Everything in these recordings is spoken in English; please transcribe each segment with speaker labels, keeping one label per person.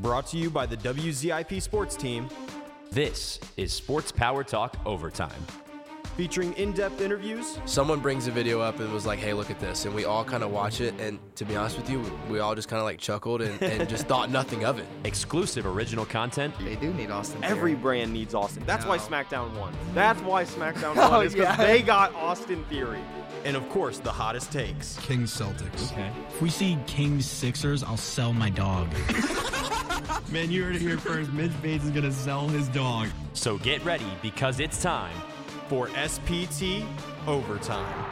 Speaker 1: Brought to you by the WZIP Sports Team,
Speaker 2: This is Sports Power Talk Overtime.
Speaker 1: featuring in depth interviews,
Speaker 3: someone brings a video up and was like, "Hey, look at this," and we all kind of watch it. And to be honest with you, we all just kind of like chuckled and, and just thought nothing of it.
Speaker 2: Exclusive original content,
Speaker 4: They do need Austin.
Speaker 1: every
Speaker 4: Theory.
Speaker 1: brand needs Austin. That's why SmackDown won. That's why SmackDown
Speaker 4: Oh,
Speaker 1: won, is because
Speaker 4: yeah.
Speaker 1: they got Austin Theory. And of course, the hottest takes.
Speaker 5: Kings Celtics.
Speaker 6: Okay. If we see Kings Sixers, I'll sell my dog. Man, you heard it here first. Mitch Bates is gonna sell his dog.
Speaker 2: so get ready because it's time.
Speaker 1: for SPT Overtime.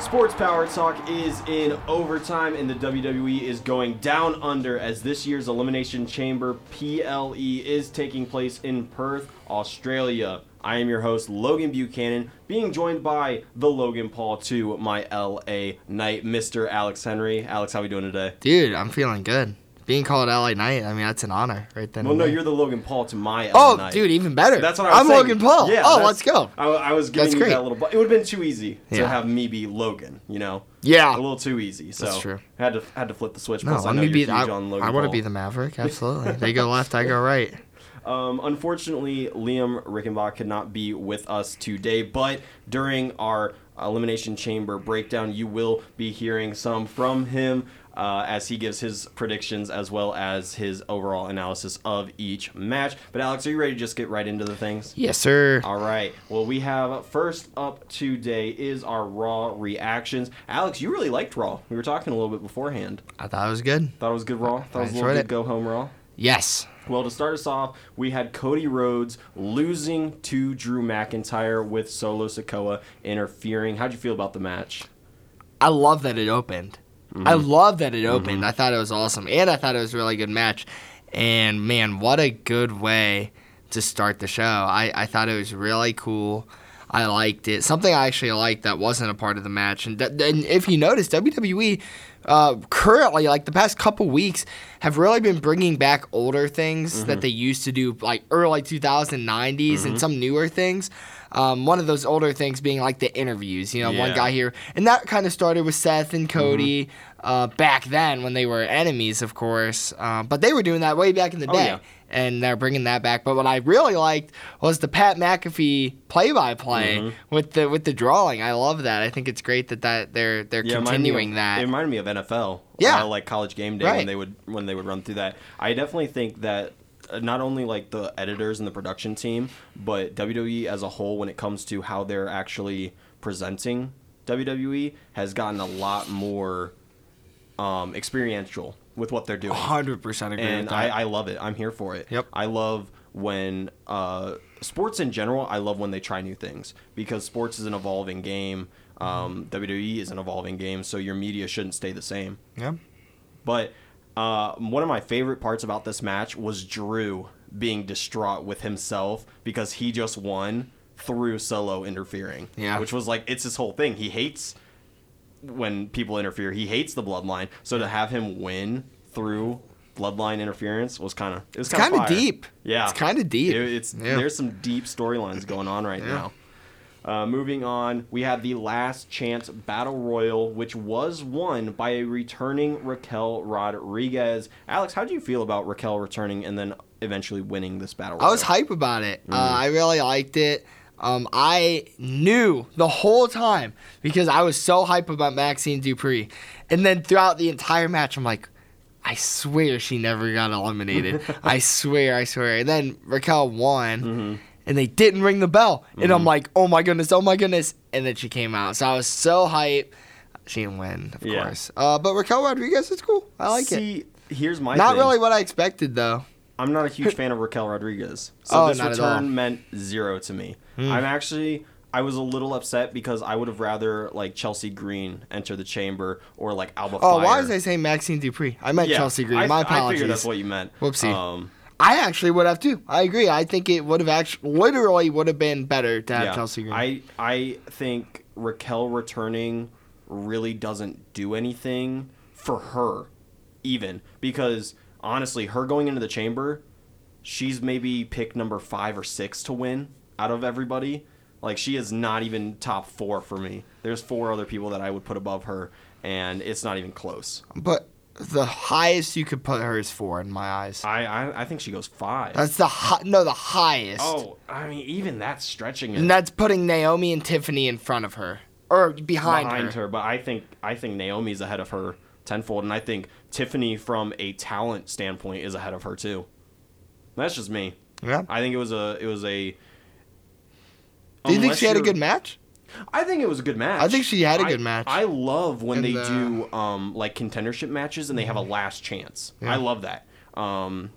Speaker 1: Sports Power Talk is in overtime, and the WWE is going down under as this year's Elimination Chamber PLE is taking place in Perth, Australia. I am your host, Logan Buchanan, being joined by the Logan Paul to my LA Knight, Mr. Alex Henry. Alex, how we doing today?
Speaker 4: Dude, I'm feeling good. Being called LA Knight, I mean, that's an honor right then.
Speaker 1: Well, no,
Speaker 4: there.
Speaker 1: you're the Logan Paul to my LA
Speaker 4: Oh,
Speaker 1: Knight.
Speaker 4: dude, even better.
Speaker 1: That's what I was
Speaker 4: I'm
Speaker 1: saying.
Speaker 4: Logan Paul.
Speaker 1: Yeah,
Speaker 4: oh, let's go.
Speaker 1: I, I was giving
Speaker 4: That's
Speaker 1: you
Speaker 4: great.
Speaker 1: that little. Bu- it would have been too easy to have me be Logan. You know,
Speaker 4: Yeah.
Speaker 1: a little too easy. So
Speaker 4: That's true.
Speaker 1: Had to had to flip the switch.
Speaker 4: No,
Speaker 1: I
Speaker 4: let
Speaker 1: know
Speaker 4: me
Speaker 1: you're
Speaker 4: be. I,
Speaker 1: on Logan
Speaker 4: I want to be the Maverick. Absolutely. they go left, I go right.
Speaker 1: Um, unfortunately, Liam Riggenbach could not be with us today, but during our Elimination Chamber breakdown, you will be hearing some from him uh, as he gives his predictions as well as his overall analysis of each match. But, Alex, are you ready to just get right into the things?
Speaker 4: Yes, sir.
Speaker 1: All right. Well, we have first up today is our Raw reactions. Alex, you really liked Raw. We were talking a little bit beforehand.
Speaker 4: I thought it was good.
Speaker 1: Thought it was good Raw. Thought it was a little good
Speaker 4: it.
Speaker 1: go home Raw.
Speaker 4: Yes.
Speaker 1: Well, to start us off, we had Cody Rhodes losing to Drew McIntyre with Solo Sikoa interfering. How'd you feel about the match?
Speaker 4: I love that it opened.
Speaker 1: Mm-hmm.
Speaker 4: I love that it opened. I thought it was awesome, and I thought it was a really good match. And man, what a good way to start the show. I, I thought it was really cool. I liked it. Something I actually liked that wasn't a part of the match. And, th- and if you notice, WWE uh, currently, like the past couple weeks, have really been bringing back older things
Speaker 1: Mm-hmm.
Speaker 4: that they used to do, like early 2090s, and some newer things. Um, one of those older things being like the interviews. You know, one guy here, and that kind of started with Seth and Cody
Speaker 1: Mm-hmm.
Speaker 4: uh, back then when they were enemies, of course. Uh, but they were doing that way back in the
Speaker 1: Oh,
Speaker 4: day,
Speaker 1: yeah.
Speaker 4: And they're bringing that back. But what I really liked was the Pat McAfee play-by-play
Speaker 1: Mm-hmm.
Speaker 4: with the with the drawing. I love that. I think it's great that, that they're they're
Speaker 1: it me
Speaker 4: continuing
Speaker 1: of-
Speaker 4: that.
Speaker 1: It reminded me of NFL.
Speaker 4: Yeah.
Speaker 1: uh, like college game day when they would when they would run through that. I definitely think that uh, not only like the editors and the production team, but WWE as a whole, when it comes to how they're actually presenting WWE, has gotten a lot more um, experiential with what they're doing.
Speaker 4: Hundred percent agree
Speaker 1: and I. I love it. I'm here for it.
Speaker 4: Yep.
Speaker 1: I love when uh, sports in general. I love when they try new things because sports is an evolving game. Um, WWE is an evolving game, so your media shouldn't stay the same.
Speaker 4: yeah.
Speaker 1: But uh, one of my favorite parts about this match was Drew being distraught with himself because he just won through Solo interfering.
Speaker 4: Yeah.
Speaker 1: Which was like it's his whole thing. He hates when people interfere. He hates the bloodline. So to have him win through bloodline interference was kind of it was
Speaker 4: It's
Speaker 1: kind of
Speaker 4: deep.
Speaker 1: Yeah,
Speaker 4: It's kind of deep.
Speaker 1: It- it's
Speaker 4: Yeah.
Speaker 1: there's some deep storylines going on right
Speaker 4: Yeah.
Speaker 1: now. Uh, moving on, we have the last chance battle royal, which was won by a returning Raquel Rodriguez. Alex, how do you feel about Raquel returning and then eventually winning this battle?
Speaker 4: I was hype about it. Uh,
Speaker 1: Mm.
Speaker 4: I really liked it. Um, I knew the whole time because I was so hype about Maxxine Dupri, and then throughout the entire match, I'm like, I swear she never got eliminated. I swear, I swear. And then Raquel won,
Speaker 1: Mm-hmm.
Speaker 4: and they didn't ring the bell, and I'm like, oh my goodness, oh my goodness, and then she came out. So I was so hype. She didn't win, of
Speaker 1: Yeah.
Speaker 4: course. Uh, but Raquel Rodriguez is cool. I like it.
Speaker 1: See, here's my
Speaker 4: Not
Speaker 1: thing.
Speaker 4: really what I expected though.
Speaker 1: I'm not a huge fan of Raquel Rodriguez. So
Speaker 4: Oh,
Speaker 1: this
Speaker 4: not at all.
Speaker 1: Return meant zero to me. I'm actually I was a little upset because I would have rather like Chelsea Green enter the chamber or like Alba
Speaker 4: Oh,
Speaker 1: Fyre.
Speaker 4: why was I saying Maxxine Dupri? I meant
Speaker 1: Yeah,
Speaker 4: Chelsea Green.
Speaker 1: I,
Speaker 4: My
Speaker 1: I
Speaker 4: apologies.
Speaker 1: figured that's what you meant.
Speaker 4: Whoopsie.
Speaker 1: Um,
Speaker 4: I actually would have too. I agree. I think it would have actually, literally, would have been better to have
Speaker 1: yeah.
Speaker 4: Chelsea Green.
Speaker 1: I I think Raquel returning really doesn't do anything for her, even because honestly, her going into the chamber, she's maybe pick number five or six to win out of everybody. Like she is not even top four for me. There's four other people that I would put above her, and it's not even close.
Speaker 4: but the highest you could put her is four in my eyes.
Speaker 1: I, I I think she goes five.
Speaker 4: That's the hi- no the highest.
Speaker 1: oh, I mean, even that's stretching it
Speaker 4: And that's putting Naomi and Tiffany in front of her or behind,
Speaker 1: behind
Speaker 4: her.
Speaker 1: her. But I think I think Naomi's ahead of her tenfold, and I think Tiffany, from a talent standpoint, is ahead of her too. That's just me.
Speaker 4: Yeah.
Speaker 1: I think it was a it was a.
Speaker 4: Do you think she had a good match?
Speaker 1: I think it was a good match.
Speaker 4: I think she had a good match.
Speaker 1: I love when
Speaker 4: And,
Speaker 1: they
Speaker 4: uh,
Speaker 1: do um, like contendership matches and they have a last chance.
Speaker 4: Yeah.
Speaker 1: I love that. Um,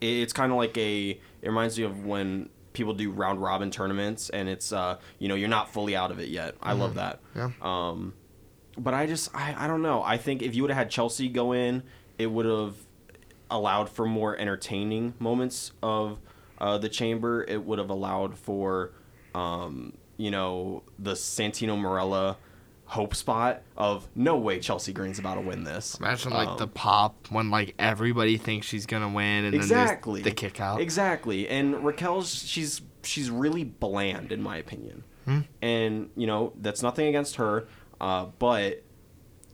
Speaker 1: it- it's kind of like a. It reminds me of when people do round robin tournaments and it's uh, you know you're not fully out of it yet. I love that.
Speaker 4: Yeah.
Speaker 1: Um, but I just I, I don't know. I think if you would have had Chelsea go in, it would have allowed for more entertaining moments of uh, the chamber. It would have allowed for um, you know the Santino Marella hope spot of no way Chelsea Green's about to win this.
Speaker 4: Imagine like
Speaker 1: Um,
Speaker 4: the pop when like everybody thinks she's gonna win and
Speaker 1: exactly
Speaker 4: then the kick out.
Speaker 1: exactly and raquel's she's she's really bland in my opinion
Speaker 4: Hmm.
Speaker 1: and you know that's nothing against her uh, but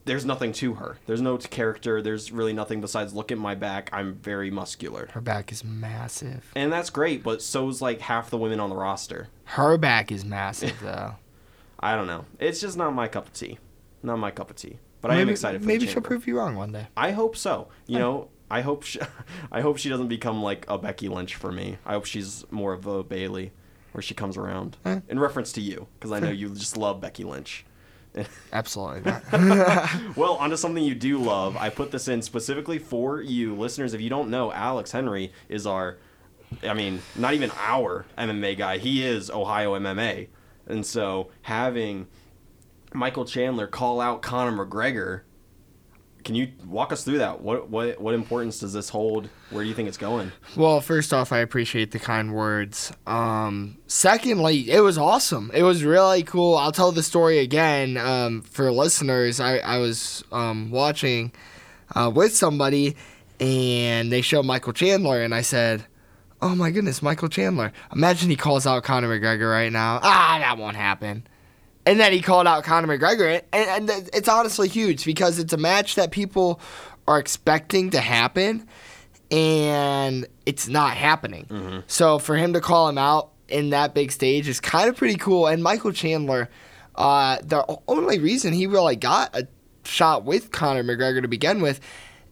Speaker 1: there's nothing to her there's no character there's really nothing besides look at my back i'm very muscular
Speaker 4: Her back is massive.
Speaker 1: and that's great but so's like half the women on the roster
Speaker 4: Her back is massive though.
Speaker 1: i don't know it's just not my cup of tea not my cup of tea but i am excited for
Speaker 4: maybe she'll prove you wrong one day.
Speaker 1: I hope so. You know, I hope she, I hope she doesn't become like a Becky Lynch for me. I hope she's more of a Bayley, where she comes around.
Speaker 4: Eh.
Speaker 1: In reference to you, because I know you just love Becky Lynch.
Speaker 4: Absolutely not.
Speaker 1: Well, onto something you do love. I put this in specifically for you, listeners. If you don't know, Alex Henry is our, I mean, not even our MMA guy. He is Ohio MMA, and so having Michael Chandler call out Conor McGregor. Can you walk us through that? What what what importance does this hold? Where do you think it's going?
Speaker 4: Well, first off, I appreciate the kind words. Um, secondly, it was awesome. It was really cool. I'll tell the story again um, for listeners. I, I was um, watching uh, with somebody, and they showed Michael Chandler, and I said, "Oh my goodness, Michael Chandler! Imagine he calls out Conor McGregor right now. Ah, that won't happen." And then he called out Conor McGregor, and, and it's honestly huge because it's a match that people are expecting to happen and it's not happening. So for him to call him out in that big stage is kind of pretty cool. And Michael Chandler, uh, the only reason he really got a shot with Conor McGregor to begin with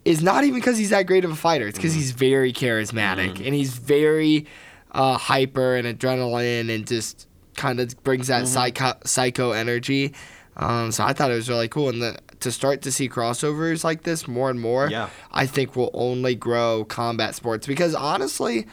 Speaker 4: is not even because he's that great of a fighter. It's because he's very charismatic and he's very uh, hyper and adrenaline and just kind of brings that psycho, psycho energy. Um, so I thought it was really cool, and the, to start to see crossovers like this more and more,
Speaker 1: Yeah.
Speaker 4: I think will only grow combat sports because honestly,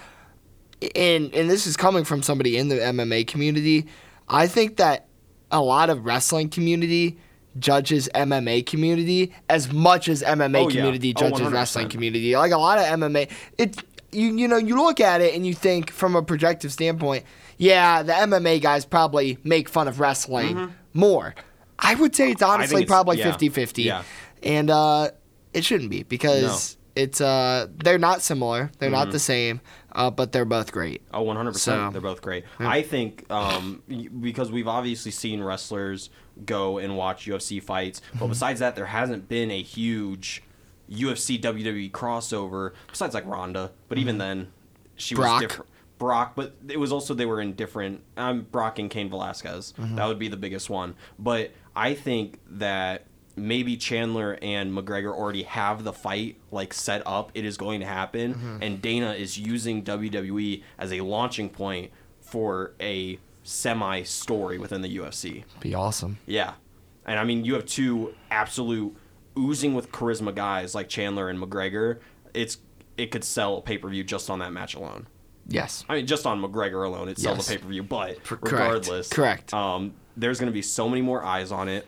Speaker 4: and and this is coming from somebody in the MMA community, I think that a lot of wrestling community judges MMA community as much as MMA
Speaker 1: Oh, yeah.
Speaker 4: community
Speaker 1: Oh,
Speaker 4: judges
Speaker 1: 100%.
Speaker 4: wrestling community. Like a lot of MMA, it you you know you look at it and you think from a projective standpoint, yeah, the MMA guys probably make fun of wrestling more. I would say it's honestly
Speaker 1: Mm-hmm. it's-
Speaker 4: probably
Speaker 1: yeah.
Speaker 4: 50-50.
Speaker 1: Yeah.
Speaker 4: And uh, it shouldn't be because it's uh they're not similar, they're
Speaker 1: Mm-hmm.
Speaker 4: not the same, uh, but they're both great.
Speaker 1: Oh, 100%.
Speaker 4: So-
Speaker 1: They're both great. I think um, because we've obviously seen wrestlers go and watch UFC fights,
Speaker 4: Mm-hmm.
Speaker 1: but besides that, there hasn't been a huge UFC WWE crossover besides like Ronda. But even then, she
Speaker 4: Mm-hmm. Brock.
Speaker 1: was different. Brock, but it was also they were in different. Um, Brock and Cain Velasquez.
Speaker 4: Mm-hmm.
Speaker 1: That would be the biggest one. But I think that maybe Chandler and McGregor already have the fight like set up. It is going to happen,
Speaker 4: Mm-hmm.
Speaker 1: and Dana is using WWE as a launching point for a semi story within the UFC.
Speaker 4: Be awesome.
Speaker 1: Yeah. And I mean, you have two absolute oozing with charisma guys like Chandler and McGregor. It's it could sell a pay per view just on that match alone.
Speaker 4: Yes.
Speaker 1: I mean, just on McGregor alone, it sells
Speaker 4: Yes.
Speaker 1: a pay per view. But
Speaker 4: correct.
Speaker 1: regardless,
Speaker 4: Correct.
Speaker 1: Um, there's going to be so many more eyes on it.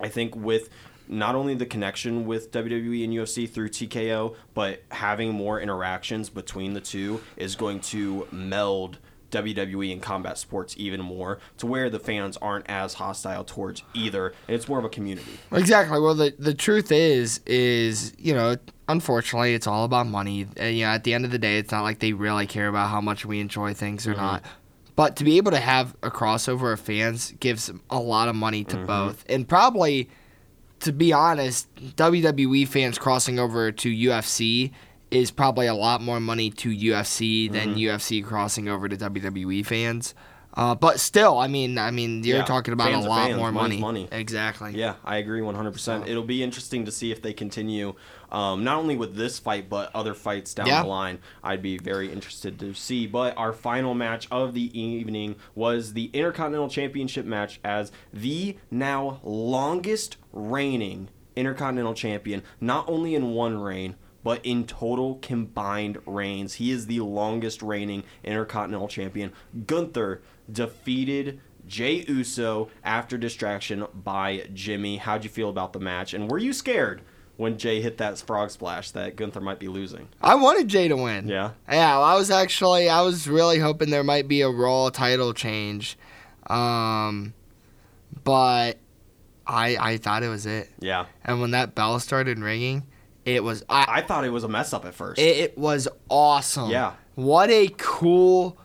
Speaker 1: I think with not only the connection with WWE and UFC through TKO, but having more interactions between the two is going to meld WWE and combat sports even more to where the fans aren't as hostile towards either. And it's more of a community.
Speaker 4: Exactly. Well, the the truth is, is you know, unfortunately, it's all about money. And you know, at the end of the day, it's not like they really care about how much we enjoy things or mm-hmm. not. But to be able to have a crossover of fans gives a lot of money to mm-hmm. both, and probably to be honest, WWE fans crossing over to UFC is probably a lot more money to UFC than
Speaker 1: Mm-hmm.
Speaker 4: UFC crossing over to WWE fans. Uh, but still, I mean, I mean, you're
Speaker 1: Yeah,
Speaker 4: talking about
Speaker 1: fans
Speaker 4: a lot more
Speaker 1: money's
Speaker 4: money.
Speaker 1: money.
Speaker 4: Exactly.
Speaker 1: Yeah, I agree 100%. It'll be interesting to see if they continue, um, not only with this fight, but other fights down
Speaker 4: Yeah.
Speaker 1: the line. I'd be very interested to see. But our final match of the evening was the Intercontinental Championship match as the now longest reigning Intercontinental Champion, not only in one reign, but in total combined reigns. He is the longest reigning Intercontinental Champion. Gunther defeated Jey Uso after distraction by Jimmy. How'd you feel about the match? And were you scared when Jey hit that frog splash that Gunther might be losing?
Speaker 4: I wanted Jey to win.
Speaker 1: Yeah.
Speaker 4: Yeah, I was actually I was really hoping there might be a Raw title change, um, but I I thought it was it.
Speaker 1: Yeah.
Speaker 4: And when that bell started ringing, it was I,
Speaker 1: I thought it was a mess up at first.
Speaker 4: it, it was awesome.
Speaker 1: Yeah.
Speaker 4: What a cool,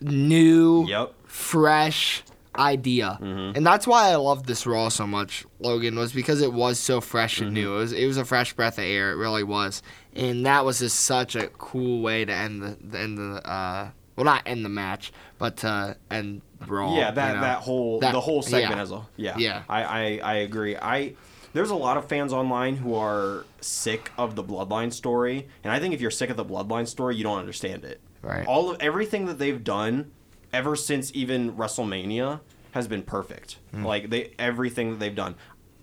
Speaker 4: new,
Speaker 1: Yep.
Speaker 4: fresh idea.
Speaker 1: Mm-hmm.
Speaker 4: And that's why I loved this Raw so much, Logan, was because it was so fresh
Speaker 1: Mm-hmm.
Speaker 4: and new. It was, it was a fresh breath of air. It really was. And that was just such a cool way to end the, the end the uh well not end the match, but to end Raw.
Speaker 1: yeah, that
Speaker 4: you know?
Speaker 1: that whole
Speaker 4: That-
Speaker 1: the whole segment
Speaker 4: yeah.
Speaker 1: as a yeah.
Speaker 4: Yeah.
Speaker 1: I, I I agree. I there's a lot of fans online who are sick of the bloodline story, and I think if you're sick of the bloodline story, you don't understand it.
Speaker 4: Right.
Speaker 1: All of everything that they've done ever since even WrestleMania has been perfect.
Speaker 4: Hmm.
Speaker 1: Like they everything that they've done.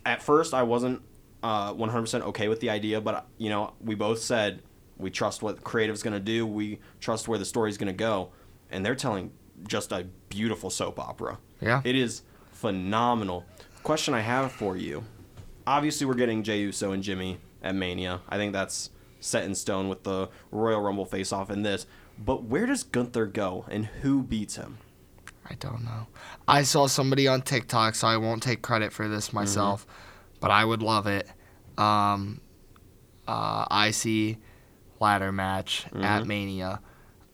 Speaker 1: At first, I wasn't uh, 100% okay with the idea, but you know, we both said we trust what creative's going to do. We trust where the story's going to go, and they're telling just a beautiful soap opera.
Speaker 4: Yeah.
Speaker 1: It is phenomenal. Question I have for you. Obviously, we're getting Jey Uso and Jimmy at Mania. I think that's set in stone with the Royal Rumble face off in this. But where does Gunther go and who beats him?
Speaker 4: I don't know. I saw somebody on TikTok, so I won't take credit for this myself, but I would love it. Um, uh, ladder match at Mania.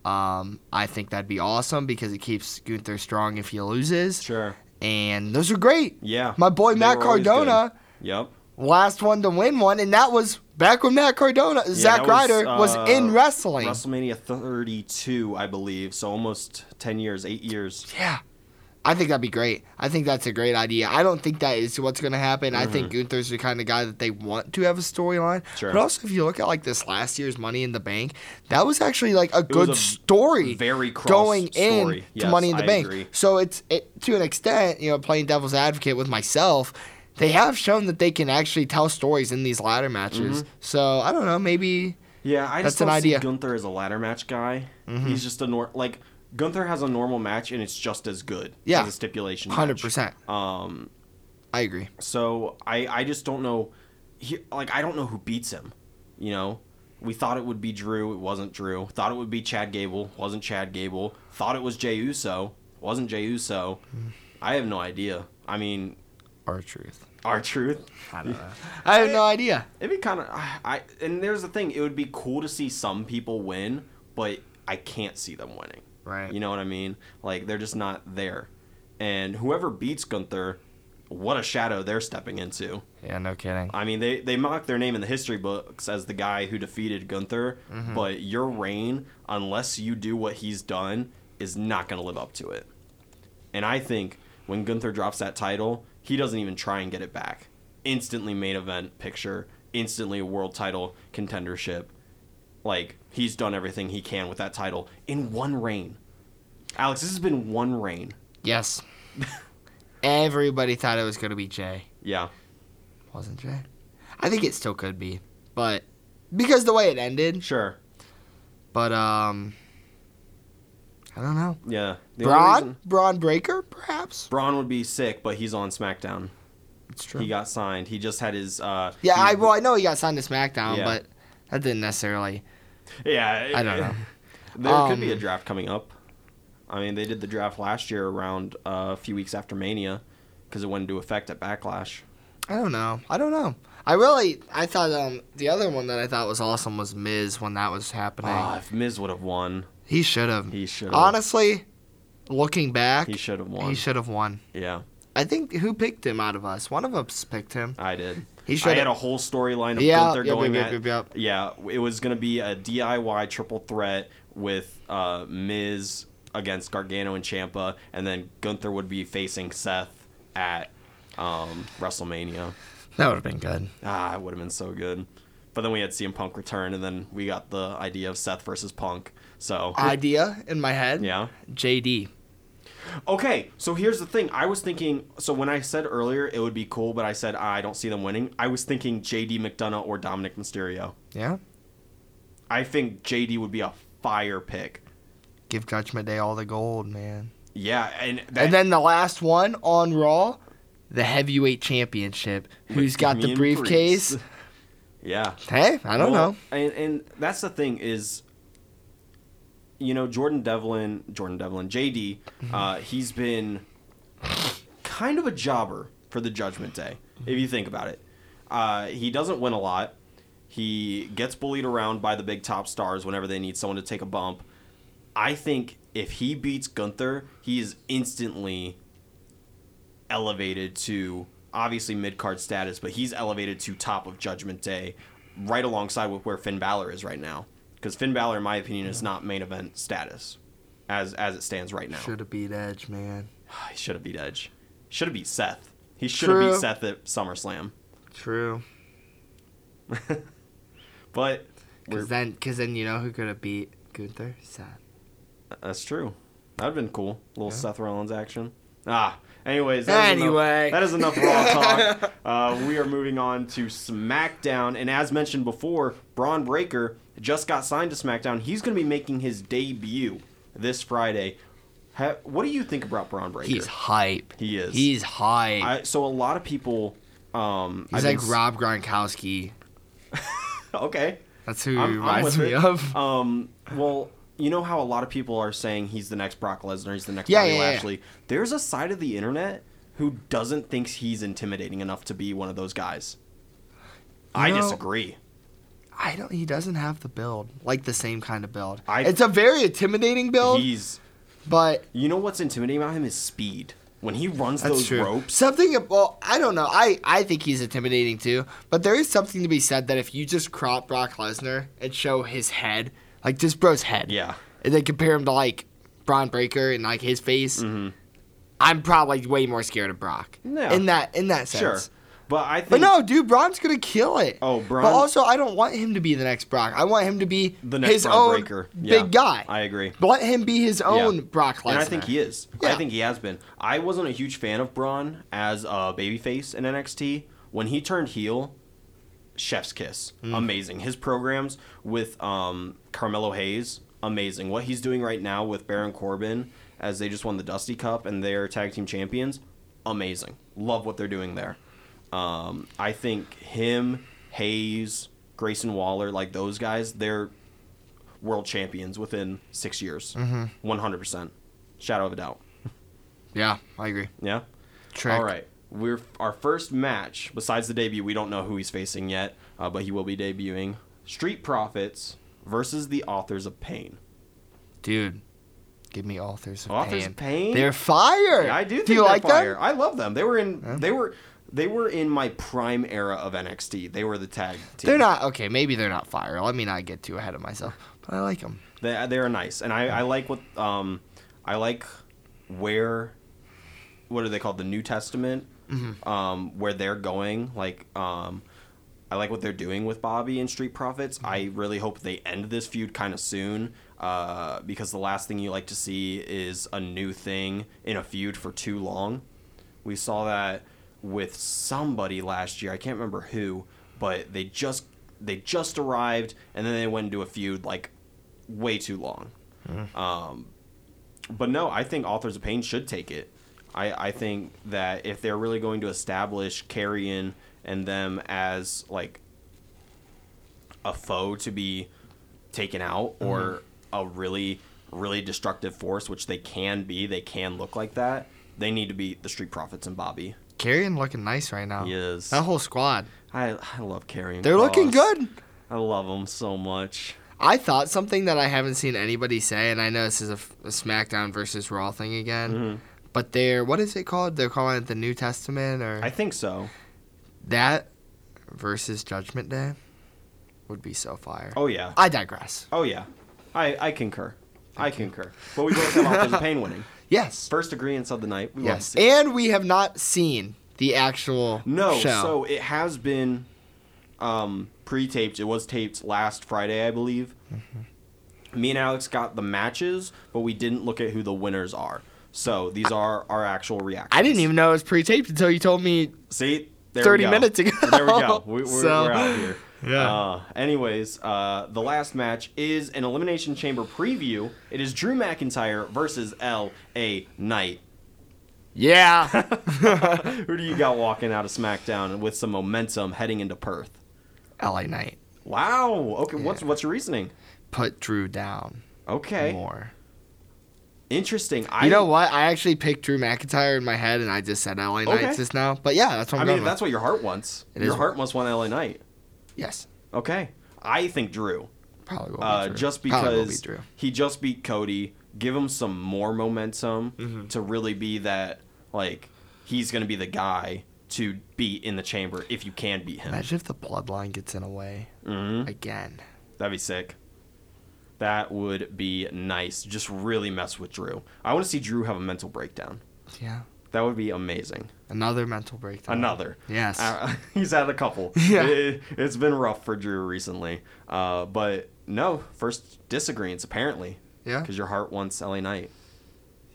Speaker 4: Um, I think that'd be awesome because it keeps Gunther strong if he loses.
Speaker 1: Sure.
Speaker 4: And those are great.
Speaker 1: Yeah.
Speaker 4: My boy
Speaker 1: They
Speaker 4: Matt Cardona.
Speaker 1: Yep.
Speaker 4: Last one to win one, and that was back when Matt Cardona, Zack
Speaker 1: that was,
Speaker 4: Ryder, was,
Speaker 1: uh,
Speaker 4: in wrestling.
Speaker 1: WrestleMania 32, I believe. So almost 10 years, 8 years.
Speaker 4: Yeah. I think that'd be great. I think that's a great idea. I don't think that is what's going to happen. I think Gunther's the kind of guy that they want to have a storyline.
Speaker 1: Mm-hmm. Sure.
Speaker 4: But also, if you look at like this last year's Money in the Bank, that was actually like a
Speaker 1: was
Speaker 4: good
Speaker 1: a
Speaker 4: story.
Speaker 1: very
Speaker 4: going
Speaker 1: story.
Speaker 4: in to Money in the
Speaker 1: I
Speaker 4: Bank.
Speaker 1: agree.
Speaker 4: So it's it, to an extent, you know, playing devil's advocate with myself. They have shown that they can actually tell stories in these ladder matches.
Speaker 1: Mm-hmm.
Speaker 4: So I don't know, maybe
Speaker 1: Yeah, I
Speaker 4: That's
Speaker 1: just
Speaker 4: an
Speaker 1: don't
Speaker 4: idea. Mm-hmm.
Speaker 1: see Gunther as a ladder match guy. He's just a nor like Gunther has a normal match and it's just as good
Speaker 4: Yeah.
Speaker 1: as a stipulation
Speaker 4: hundred percent.
Speaker 1: Um,
Speaker 4: I agree.
Speaker 1: so I I just don't know. He, like I don't know who beats him. You know, we thought it would be Drew. It wasn't Drew. Thought it would be Chad Gable. Wasn't Chad Gable. Thought it was Jey Uso. Wasn't Jey Uso.
Speaker 4: Mm.
Speaker 1: I have no idea. I mean,
Speaker 4: R-Truth.
Speaker 1: our truth.
Speaker 4: I don't know. I have no idea.
Speaker 1: It'd be kind of I and there's the thing. It would be cool to see some people win, but I can't see them winning.
Speaker 4: Right.
Speaker 1: You know what I mean? Like they're just not there. And whoever beats Gunther, what a shadow they're stepping into.
Speaker 4: Yeah, no kidding.
Speaker 1: I mean, they they mock their name in the history books as the guy who defeated Gunther, mm-hmm. but your reign, unless you do what he's done, is not going to live up to it. And I think when Gunther drops that title, he doesn't even try and get it back. Instantly main event picture, instantly a world title contendership. Like he's done everything he can with that title in one reign. Alex, this has been one reign.
Speaker 4: Yes. Everybody thought it was going to be Jey.
Speaker 1: Yeah.
Speaker 4: Wasn't Jey? I think it still could be. But because the way it ended.
Speaker 1: Sure.
Speaker 4: But um I don't know.
Speaker 1: Yeah. The
Speaker 4: Bron?
Speaker 1: reason-
Speaker 4: Bron Breakker, perhaps?
Speaker 1: Bron would be sick, but he's on SmackDown.
Speaker 4: It's true.
Speaker 1: He got signed. He just had his. Uh,
Speaker 4: yeah,
Speaker 1: he-
Speaker 4: I well I know he got signed to SmackDown,
Speaker 1: Yeah.
Speaker 4: but that didn't necessarily
Speaker 1: Yeah,
Speaker 4: I don't know.
Speaker 1: There could be a
Speaker 4: Um,
Speaker 1: draft coming up. I mean, they did the draft last year around uh, a few weeks after Mania because it went into effect at Backlash.
Speaker 4: I don't know. I don't know. I really I thought um the other one that I thought was awesome was Miz when that was happening.
Speaker 1: Ah, if Miz would have won,
Speaker 4: he should have.
Speaker 1: he should have.
Speaker 4: Honestly, looking back,
Speaker 1: he should have won.
Speaker 4: he should have won.
Speaker 1: Yeah,
Speaker 4: I think who picked him out of us? One of us picked him.
Speaker 1: I did.
Speaker 4: He should I
Speaker 1: had a whole storyline of
Speaker 4: Yeah,
Speaker 1: Gunther
Speaker 4: yep,
Speaker 1: going
Speaker 4: yep,
Speaker 1: at.
Speaker 4: yep, yep,
Speaker 1: Yeah, it was gonna be a DIY triple threat with uh, Miz against Gargano and Ciampa, and then Gunther would be facing Seth at um, WrestleMania.
Speaker 4: That would have been good.
Speaker 1: Ah, it would have been so good. But then we had CM Punk return, and then we got the idea of Seth versus Punk. So
Speaker 4: Idea in my head.
Speaker 1: yeah.
Speaker 4: JD.
Speaker 1: Okay, so here's the thing. I was thinking. So when I said earlier it would be cool, but I said "Ah, I don't see them winning. I was thinking JD McDonagh or Dominik Mysterio.
Speaker 4: Yeah.
Speaker 1: I think JD would be a fire pick.
Speaker 4: Give Judgment Day all the gold, man.
Speaker 1: Yeah, and that,
Speaker 4: and then the last one on Raw, the heavyweight championship. Who's got the briefcase?
Speaker 1: Yeah,
Speaker 4: Hey, I don't
Speaker 1: Well,
Speaker 4: know.
Speaker 1: And and that's the thing is, you know, Jordan Devlin, Jordan Devlin, JD,
Speaker 4: Mm-hmm.
Speaker 1: uh, he's been kind of a jobber for the Judgment Day, if you think about it. Uh, he doesn't win a lot. He gets bullied around by the big top stars whenever they need someone to take a bump. I think if he beats Gunther, he is instantly elevated to obviously mid card status, but he's elevated to top of Judgment Day, right alongside with where Finn Balor is right now. Because Finn Balor, in my opinion, is not main event status as as it stands right now.
Speaker 4: Should have beat Edge, man.
Speaker 1: He should have beat Edge. Should have beat Seth. He should have beat Seth at SummerSlam.
Speaker 4: True.
Speaker 1: But
Speaker 4: Cause then, cause then you know who could have beat Gunther? Seth.
Speaker 1: that's true. That'd have been cool. little Seth Rollins action. Ah. Anyways, that is
Speaker 4: Anyway.
Speaker 1: enough, that is enough Raw talk. Uh, we are moving on to SmackDown, and as mentioned before, Bron Breakker just got signed to SmackDown. He's going to be making his debut this Friday. Ha- what do you think about Bron Breakker?
Speaker 4: He's hype.
Speaker 1: He is.
Speaker 4: He's hype.
Speaker 1: I, so a lot of people. Um,
Speaker 4: He's
Speaker 1: I've
Speaker 4: like Rob Gronkowski.
Speaker 1: Okay.
Speaker 4: That's who he
Speaker 1: I'm,
Speaker 4: reminds me
Speaker 1: it.
Speaker 4: of.
Speaker 1: Um, well, you know how a lot of people are saying he's the next Brock Lesnar, he's the next
Speaker 4: Yeah,
Speaker 1: Bobby
Speaker 4: yeah, yeah.
Speaker 1: Lashley. There's a side of the internet who doesn't think he's intimidating enough to be one of those guys. I
Speaker 4: know,
Speaker 1: disagree.
Speaker 4: I don't. He doesn't have the build, like the same kind of build.
Speaker 1: I-
Speaker 4: it's a very intimidating build,
Speaker 1: He's.
Speaker 4: but
Speaker 1: You know what's intimidating about him is speed. When he runs those
Speaker 4: true.
Speaker 1: ropes,
Speaker 4: Something. Well, I don't know. I I think he's intimidating too. But there is something to be said that if you just crop Brock Lesnar and show his head, like just bro's head,
Speaker 1: yeah,
Speaker 4: and then compare him to like Bron Breakker and like his face,
Speaker 1: Mm-hmm.
Speaker 4: I'm probably way more scared of Brock.
Speaker 1: Yeah.
Speaker 4: In that in that sense.
Speaker 1: sure. But I think
Speaker 4: But no, dude, Bron's gonna kill it.
Speaker 1: Oh, Bron-
Speaker 4: But also, I don't want him to be the next Brock. I want him to be
Speaker 1: the next
Speaker 4: his
Speaker 1: Bron
Speaker 4: own
Speaker 1: Breakker, Yeah,
Speaker 4: big guy.
Speaker 1: I agree.
Speaker 4: Let him be his own
Speaker 1: Yeah.
Speaker 4: Brock Lesnar.
Speaker 1: And I think he is. I think he has been. I wasn't a huge fan of Bron as a babyface in NXT. When he turned heel, chef's kiss.
Speaker 4: Hmm.
Speaker 1: Amazing. His programs with um, Carmelo Hayes, amazing. What he's doing right now with Baron Corbin as they just won the Dusty Cup and they're tag team champions, amazing. Love what they're doing there. Um, I think him, Hayes, Grayson Waller, like those guys, they're world champions within six years.
Speaker 4: Mm-hmm.
Speaker 1: 100%. Shadow of a doubt.
Speaker 4: Yeah, I agree.
Speaker 1: Yeah?
Speaker 4: Trick.
Speaker 1: All right. We're our first match besides the debut. We don't know who he's facing yet, uh, but he will be debuting. Street Profits versus the Authors of Pain.
Speaker 4: dude. Give me authors of
Speaker 1: Authors
Speaker 4: pain.
Speaker 1: of Pain?
Speaker 4: They're fire.
Speaker 1: Yeah, I do think
Speaker 4: Do you
Speaker 1: they're
Speaker 4: like
Speaker 1: fire.
Speaker 4: them?
Speaker 1: I love them. They were in they were they were in my prime era of NXT. They were the tag team.
Speaker 4: They're not okay. Maybe they're not fire. Let me not get too ahead of myself. But I like them.
Speaker 1: They they are nice, and I, I like what um I like where what are they called the New Testament um where they're going like um I like what they're doing with Bobby and Street Profits. I really hope they end this feud kind of soon uh, because the last thing you like to see is a new thing in a feud for too long. We saw that with somebody last year. I can't remember who, but they just they just arrived and then they went into a feud like way too long. Um, but no, I think Authors of Pain should take it. I, I think that if they're really going to establish Karrion and them as like a foe to be taken out or a really really destructive force, which they can be, they can look like that. They need to be the Street Profits and Bobby.
Speaker 4: Karrion looking nice right now.
Speaker 1: He is.
Speaker 4: That whole squad.
Speaker 1: I I love Karrion.
Speaker 4: They're looking good.
Speaker 1: I love them so much.
Speaker 4: I thought something that I haven't seen anybody say, and I know this is a, a SmackDown versus Raw thing again,
Speaker 1: Mm-hmm.
Speaker 4: but they're what is it called? They're calling it the New Testament or
Speaker 1: I think so.
Speaker 4: that versus Judgment Day would be so fire.
Speaker 1: Oh yeah.
Speaker 4: I digress.
Speaker 1: Oh yeah. I I concur. I concur. But we both have Authors of Pain winning.
Speaker 4: Yes.
Speaker 1: First agreements of the night. We
Speaker 4: Yes. And we have not seen the actual
Speaker 1: No,
Speaker 4: show.
Speaker 1: so it has been um, pre-taped. It was taped last Friday, I believe.
Speaker 4: Mm-hmm.
Speaker 1: Me and Alex got the matches, but we didn't look at who the winners are. So these are our actual reactions.
Speaker 4: I didn't even know it was pre-taped until you told me.
Speaker 1: see. There
Speaker 4: 30
Speaker 1: we go.
Speaker 4: minutes ago.
Speaker 1: There we go. We, we're,
Speaker 4: So-
Speaker 1: we're out here.
Speaker 4: Yeah.
Speaker 1: Uh, anyways, uh, the last match is an Elimination Chamber preview. It is Drew McIntyre versus L.A. Knight.
Speaker 4: Yeah.
Speaker 1: Who do you got walking out of SmackDown with some momentum heading into Perth?
Speaker 4: LA Knight
Speaker 1: Wow. Okay. What's
Speaker 4: Yeah.
Speaker 1: what's your reasoning?
Speaker 4: put Drew down
Speaker 1: Okay.
Speaker 4: more.
Speaker 1: Interesting. I
Speaker 4: You know what? I actually picked Drew McIntyre in my head, and I just said LA Knight
Speaker 1: Okay.
Speaker 4: just now. But yeah, that's what
Speaker 1: I
Speaker 4: I'm
Speaker 1: mean,
Speaker 4: going
Speaker 1: if
Speaker 4: with.
Speaker 1: that's what your heart wants.
Speaker 4: It
Speaker 1: your
Speaker 4: is-
Speaker 1: heart must want LA Knight.
Speaker 4: Yes,
Speaker 1: Okay. I think Drew.
Speaker 4: probably will be
Speaker 1: Uh,
Speaker 4: Drew.
Speaker 1: just
Speaker 4: Probably will be
Speaker 1: because
Speaker 4: Drew.
Speaker 1: he just beat Cody, give him some more momentum
Speaker 4: Mm-hmm.
Speaker 1: to really be that like he's gonna be the guy to beat in the chamber if you can beat him.
Speaker 4: Imagine if the bloodline gets in a way
Speaker 1: hmm
Speaker 4: again.
Speaker 1: That'd be sick. That would be nice. Just really mess with Drew. I want to see Drew have a mental breakdown.
Speaker 4: Yeah,
Speaker 1: That would be amazing.
Speaker 4: Another mental breakdown.
Speaker 1: Another.
Speaker 4: Yes.
Speaker 1: Uh, he's had a couple.
Speaker 4: Yeah.
Speaker 1: It, has been rough for Drew recently. Uh, but no, first disagreements apparently.
Speaker 4: Yeah.
Speaker 1: Because your heart wants LA Knight.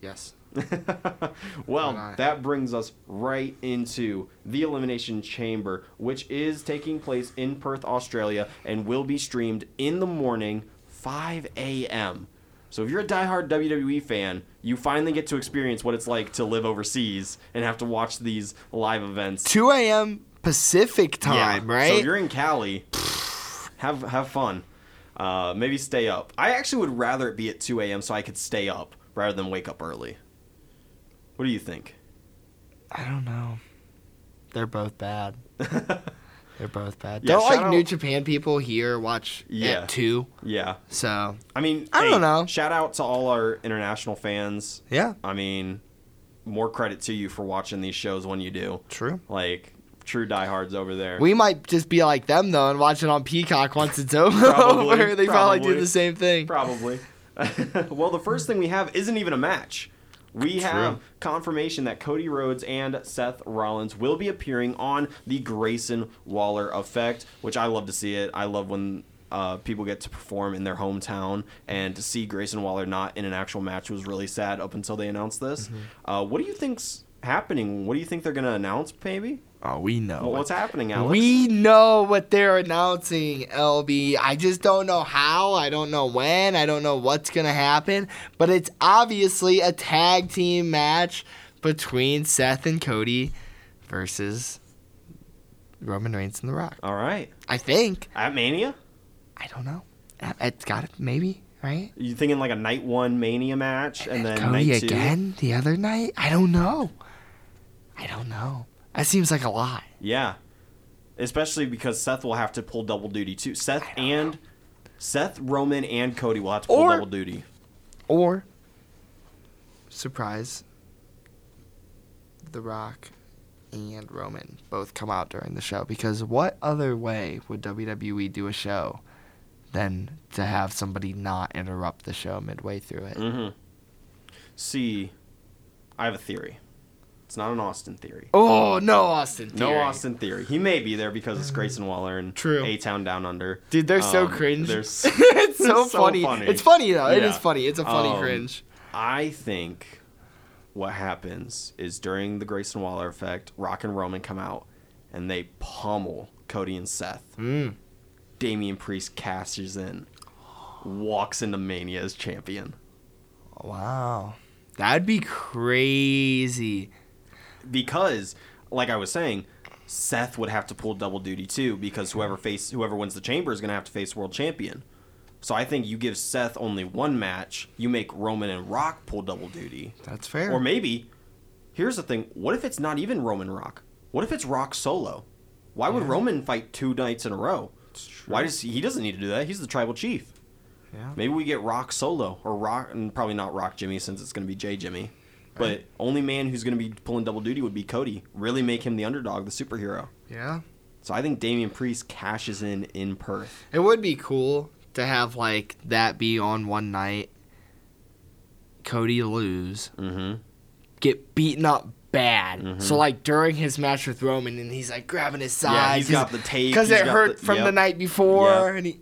Speaker 4: Yes.
Speaker 1: well, that brings us right into the Elimination Chamber, which is taking place in Perth, Australia, and will be streamed in the morning, 5 a.m. So if you're a diehard WWE fan, you finally get to experience what it's like to live overseas and have to watch these live events.
Speaker 4: 2 a.m. Pacific time,
Speaker 1: Yeah.
Speaker 4: right?
Speaker 1: So if you're in Cali, have have fun. Uh, maybe stay up. I actually would rather it be at 2 a.m. so I could stay up rather than wake up early. What do you think?
Speaker 4: I don't know. They're both bad. They're both bad.
Speaker 1: Yeah,
Speaker 4: don't
Speaker 1: shout
Speaker 4: like
Speaker 1: out-
Speaker 4: New Japan people here watch
Speaker 1: Yeah.
Speaker 4: at two.
Speaker 1: Yeah.
Speaker 4: So
Speaker 1: I mean,
Speaker 4: I don't know.
Speaker 1: Shout out to all our international fans.
Speaker 4: yeah,
Speaker 1: I mean, more credit to you for watching these shows when you do.
Speaker 4: true.
Speaker 1: Like true diehards over there.
Speaker 4: We might just be like them though and watch it on Peacock once it's over.
Speaker 1: Probably,
Speaker 4: they probably,
Speaker 1: probably.
Speaker 4: do the same thing.
Speaker 1: Probably. well, the first thing we have isn't even a match. We have
Speaker 4: True.
Speaker 1: confirmation that Cody Rhodes and Seth Rollins will be appearing on the Grayson Waller effect, which I love to see it. I love when uh, people get to perform in their hometown, and to see Grayson Waller not in an actual match was really sad up until they announced this. Uh, what do you think's happening? What do you think they're going to announce, maybe?
Speaker 4: Oh, we know.
Speaker 1: Well, what's happening, Alex?
Speaker 4: We know what they're announcing, LB. I just don't know how. I don't know when. I don't know what's going to happen. But it's obviously a tag team match between Seth and Cody versus Roman Reigns and The Rock.
Speaker 1: All right.
Speaker 4: I think.
Speaker 1: At Mania?
Speaker 4: I don't know. It's got it, maybe, right?
Speaker 1: You thinking like a night one Mania match and then
Speaker 4: Cody
Speaker 1: night two?
Speaker 4: again the other night? I don't know. I don't know. That seems like a lot.
Speaker 1: Yeah. Especially because Seth will have to pull double duty too. Seth and Seth, Roman, and Cody will have to pull
Speaker 4: Or-
Speaker 1: double duty.
Speaker 4: Or surprise The Rock and Roman both come out during the show because what other way would WWE do a show than to have somebody not interrupt the show midway through it?
Speaker 1: Mm-hmm. See, I have a theory. It's not an Austin theory.
Speaker 4: Oh, no Austin. Theory.
Speaker 1: No Austin theory. He may be there because it's Grayson Waller and
Speaker 4: True.
Speaker 1: A Town Down Under.
Speaker 4: Dude, they're so
Speaker 1: Um,
Speaker 4: cringe.
Speaker 1: they're s-
Speaker 4: it's so,
Speaker 1: so
Speaker 4: funny.
Speaker 1: funny.
Speaker 4: It's funny though. It
Speaker 1: Yeah.
Speaker 4: is funny. It's a funny
Speaker 1: Um,
Speaker 4: cringe.
Speaker 1: I think what happens is during the Grayson Waller effect, Rock and Roman come out and they pummel Cody and Seth.
Speaker 4: Mm.
Speaker 1: Damian Priest cashes in, walks into Mania as champion.
Speaker 4: Wow. That'd be crazy.
Speaker 1: Because, like I was saying, Seth would have to pull double duty too, because whoever face whoever wins the chamber is gonna have to face world champion. So I think you give Seth only one match, you make Roman and Rock pull double duty.
Speaker 4: That's fair.
Speaker 1: Or maybe, here's the thing: what if it's not even Roman Rock? What if it's Rock solo? Why would Roman fight two nights in a row? Why does he, he doesn't need to do that? He's the tribal chief.
Speaker 4: Yeah.
Speaker 1: Maybe we get Rock solo or Rock, and probably not Rock Jimmy since it's going to be Jey Jimmy. But only man who's going to be pulling double duty would be Cody. Really make him the underdog, the superhero.
Speaker 4: Yeah.
Speaker 1: So I think Damian Priest cashes in in Perth.
Speaker 4: It would be cool to have like that be on one night. Cody lose,
Speaker 1: Mm-hmm.
Speaker 4: get beaten up bad. So like during his match with Roman, and he's like grabbing his side.
Speaker 1: Yeah, he's got the tape.
Speaker 4: because it hurt
Speaker 1: the-
Speaker 4: from the night before,
Speaker 1: Yep.
Speaker 4: and he,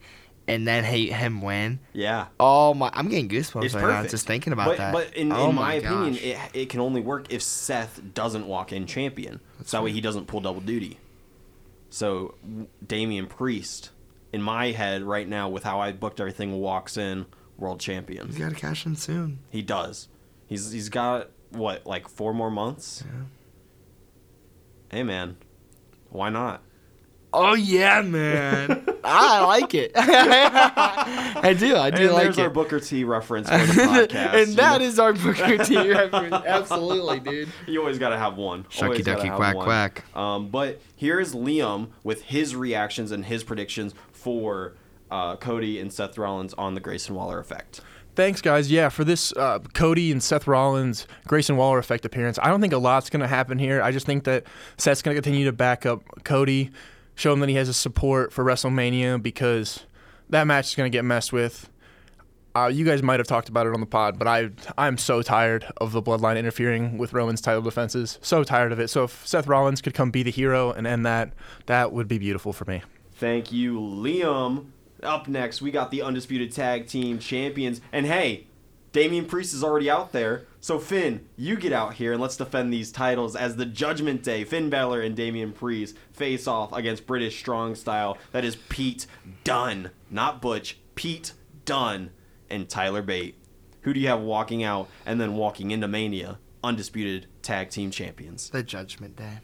Speaker 4: and then he, him win.
Speaker 1: Yeah.
Speaker 4: Oh my! I'm getting goosebumps
Speaker 1: It's
Speaker 4: right
Speaker 1: perfect.
Speaker 4: now just thinking about
Speaker 1: but,
Speaker 4: that.
Speaker 1: But in,
Speaker 4: oh
Speaker 1: in my, opinion, it, it can only work if Seth doesn't walk in champion. so that way he doesn't pull double duty. So Damian Priest, in my head right now, with how I booked everything, walks in world champion.
Speaker 4: he's got to cash in soon.
Speaker 1: He does. He's he's got what like four more months.
Speaker 4: Yeah.
Speaker 1: Hey man, why not?
Speaker 4: Oh yeah, man! I like it. I do. I do
Speaker 1: and
Speaker 4: like
Speaker 1: there's
Speaker 4: it.
Speaker 1: There's our Booker T reference for the podcast.
Speaker 4: and
Speaker 1: you
Speaker 4: that
Speaker 1: know?
Speaker 4: is our Booker T reference. Absolutely, dude.
Speaker 1: You always got to have one.
Speaker 4: Shucky
Speaker 1: Always
Speaker 4: ducky quack
Speaker 1: one.
Speaker 4: quack.
Speaker 1: Um, but here's Liam with his reactions and his predictions for uh, Cody and Seth Rollins on the Grayson Waller effect.
Speaker 5: Thanks, guys. Yeah, for this uh, Cody and Seth Rollins Grayson Waller effect appearance, I don't think a lot's going to happen here. I just think that Seth's going to continue to back up Cody, show him that he has his support for WrestleMania because that match is going to get messed with. Uh, you guys might have talked about it on the pod, but I I'm so tired of the Bloodline interfering with Roman's title defenses. So tired of it. So if Seth Rollins could come be the hero and end that, that would be beautiful for me.
Speaker 1: Thank you, Liam. Up next, we got the Undisputed Tag Team Champions. And hey, Damian Priest is already out there. So, Finn, you get out here and let's defend these titles as the Judgment Day. Finn Balor and Damian Priest face off against British Strong Style. That is Pete Dunne. Not Butch, Pete Dunne and Tyler Bate. Who do you have walking out and then walking into Mania? Undisputed Tag Team Champions.
Speaker 4: The Judgment Day.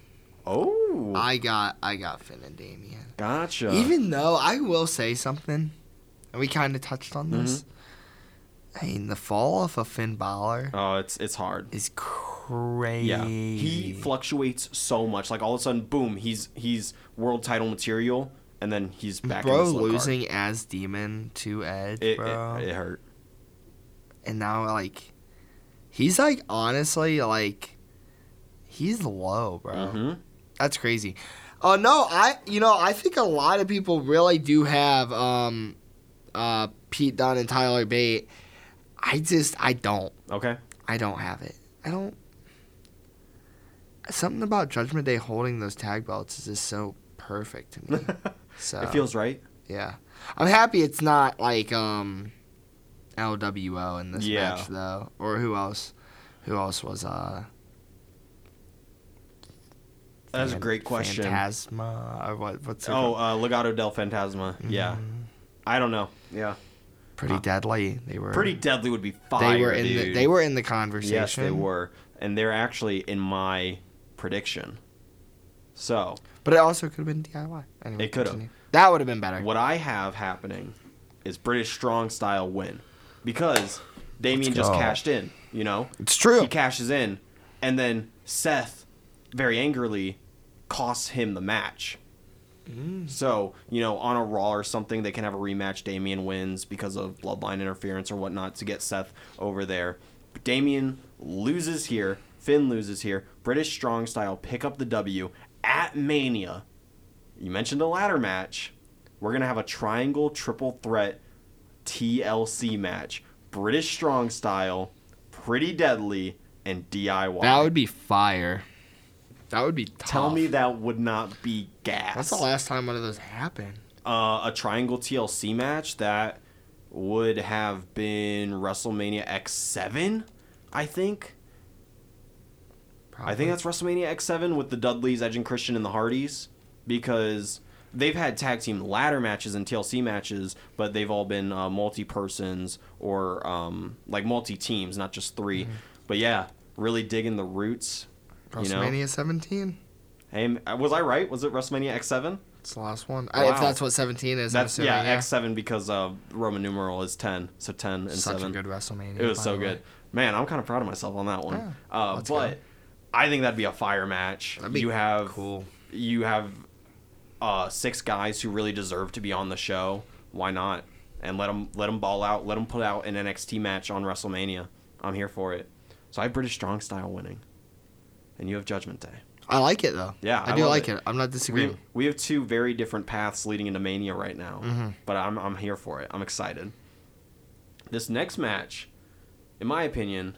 Speaker 1: Oh,
Speaker 4: I got I got Finn and Damian.
Speaker 1: gotcha.
Speaker 4: Even though I will say something, and we kind of touched on this.
Speaker 1: Mm-hmm.
Speaker 4: I mean, the fall off of Finn Balor
Speaker 1: oh, it's it's hard.
Speaker 4: is crazy.
Speaker 1: Yeah, he fluctuates so much. Like all of a sudden, boom, he's he's world title material, and then he's back.
Speaker 4: bro
Speaker 1: in the slow card.
Speaker 4: losing as Demon to Edge,
Speaker 1: it,
Speaker 4: bro,
Speaker 1: it, it hurt.
Speaker 4: and now like he's like honestly like he's low, bro.
Speaker 1: Mhm.
Speaker 4: That's crazy. Oh no, I you know I think a lot of people really do have um uh Pete Dunne and Tyler Bate. I just I don't.
Speaker 1: Okay.
Speaker 4: I don't have it. I don't. Something about Judgment Day holding those tag belts is just so perfect to me. so
Speaker 1: It feels right.
Speaker 4: yeah. I'm happy it's not like um LWO in this
Speaker 1: Yeah.
Speaker 4: match though, or who else? Who else was uh?
Speaker 1: That's a great question.
Speaker 4: Phantasma or what? What's
Speaker 1: Oh, uh, Legado del Fantasma. Yeah. I don't know. Yeah.
Speaker 4: Pretty deadly. They were
Speaker 1: Pretty deadly would be fire.
Speaker 4: They were in the
Speaker 1: dude.
Speaker 4: they were in the conversation.
Speaker 1: Yes, they were, and they're actually in my prediction. So
Speaker 4: But it also could have been DIY. Anyway,
Speaker 1: It could've.
Speaker 4: continue. That would have been better.
Speaker 1: What I have happening is British strong style win because Damian just
Speaker 4: go.
Speaker 1: cashed in. You know,
Speaker 4: It's true.
Speaker 1: he cashes in, and then Seth very angrily costs him the match.
Speaker 4: Mm.
Speaker 1: So you know, on a Raw or something, they can have a rematch. Damian wins because of bloodline interference or whatnot to get Seth over there. But Damian loses here. Finn loses here. British strong style pick up the W at Mania. You mentioned a ladder match. We're gonna have a triangle triple threat TLC match. British strong style, pretty deadly, and DIY.
Speaker 4: That would be fire. That would be tough.
Speaker 1: Tell me that would not be gas.
Speaker 4: That's the last time one of those happened.
Speaker 1: uh, a triangle TLC match that would have been WrestleMania X7, I think. I think that's WrestleMania X7 with the Dudleys, Edge and Christian, and the Hardys because they've had tag team ladder matches and TLC matches, but they've all been uh, multi persons or um, like multi teams, not just 3 But yeah, really digging the roots. You know,
Speaker 4: WrestleMania 17.
Speaker 1: hey, was I right? Was it WrestleMania X7?
Speaker 4: It's the last one. I, if that's what 17 is,
Speaker 1: That's
Speaker 4: assuming,
Speaker 1: yeah,
Speaker 4: yeah.
Speaker 1: X seven because uh, Roman numeral is ten, so ten and
Speaker 4: Such
Speaker 1: seven.
Speaker 4: a good WrestleMania.
Speaker 1: it was so
Speaker 4: the way.
Speaker 1: good, man. I'm kind of proud of myself on that one.
Speaker 4: Yeah,
Speaker 1: uh, but
Speaker 4: go.
Speaker 1: I think that'd be a fire match.
Speaker 4: That'd be
Speaker 1: you have
Speaker 4: cool.
Speaker 1: You have uh, six guys who really deserve to be on the show. Why not? And let them let them ball out. Let them put out an NXT match on WrestleMania. I'm here for it. So I have British Strong Style winning, and you have Judgment Day.
Speaker 4: I like it though.
Speaker 1: Yeah,
Speaker 4: I,
Speaker 1: I
Speaker 4: do like
Speaker 1: it.
Speaker 4: it. I'm not
Speaker 1: We
Speaker 4: disagreeing.
Speaker 1: we have two very different paths leading into Mania right now,
Speaker 4: Mm-hmm.
Speaker 1: but I'm I'm here for it. I'm excited. This next match, in my opinion,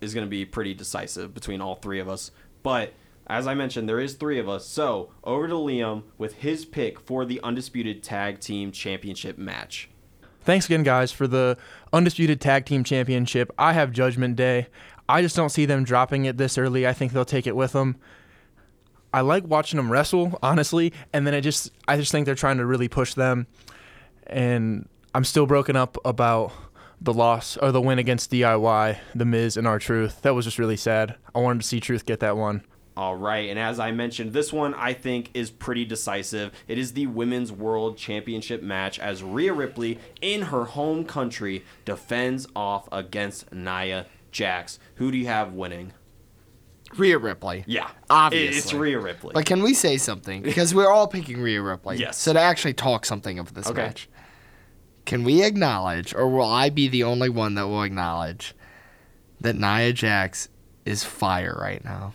Speaker 1: is going to be pretty decisive between all three of us. But as I mentioned, there is three of us. So over to Liam with his pick for the undisputed tag team championship match.
Speaker 5: Thanks again, guys, for the undisputed tag team championship. I have Judgment Day. I just don't see them dropping it this early. I think they'll take it with them. I like watching them wrestle, honestly, and then I just I just think they're trying to really push them. And I'm still broken up about the loss or the win against DIY, The Miz and R-Truth. That was just really sad. I wanted to see Truth get that one.
Speaker 1: All right, and as I mentioned, this one I think is pretty decisive. It is the Women's World Championship match as Rhea Ripley, in her home country, defends off against Nia Jax. Who do you have winning?
Speaker 4: Rhea Ripley.
Speaker 1: Yeah,
Speaker 4: Obviously.
Speaker 1: it's Rhea Ripley.
Speaker 4: But can we say something? Because we're all picking Rhea Ripley.
Speaker 1: Yes.
Speaker 4: So to actually talk something of this
Speaker 1: Okay.
Speaker 4: match, can we acknowledge, or will I be the only one that will acknowledge, that Nia Jax is fire right now?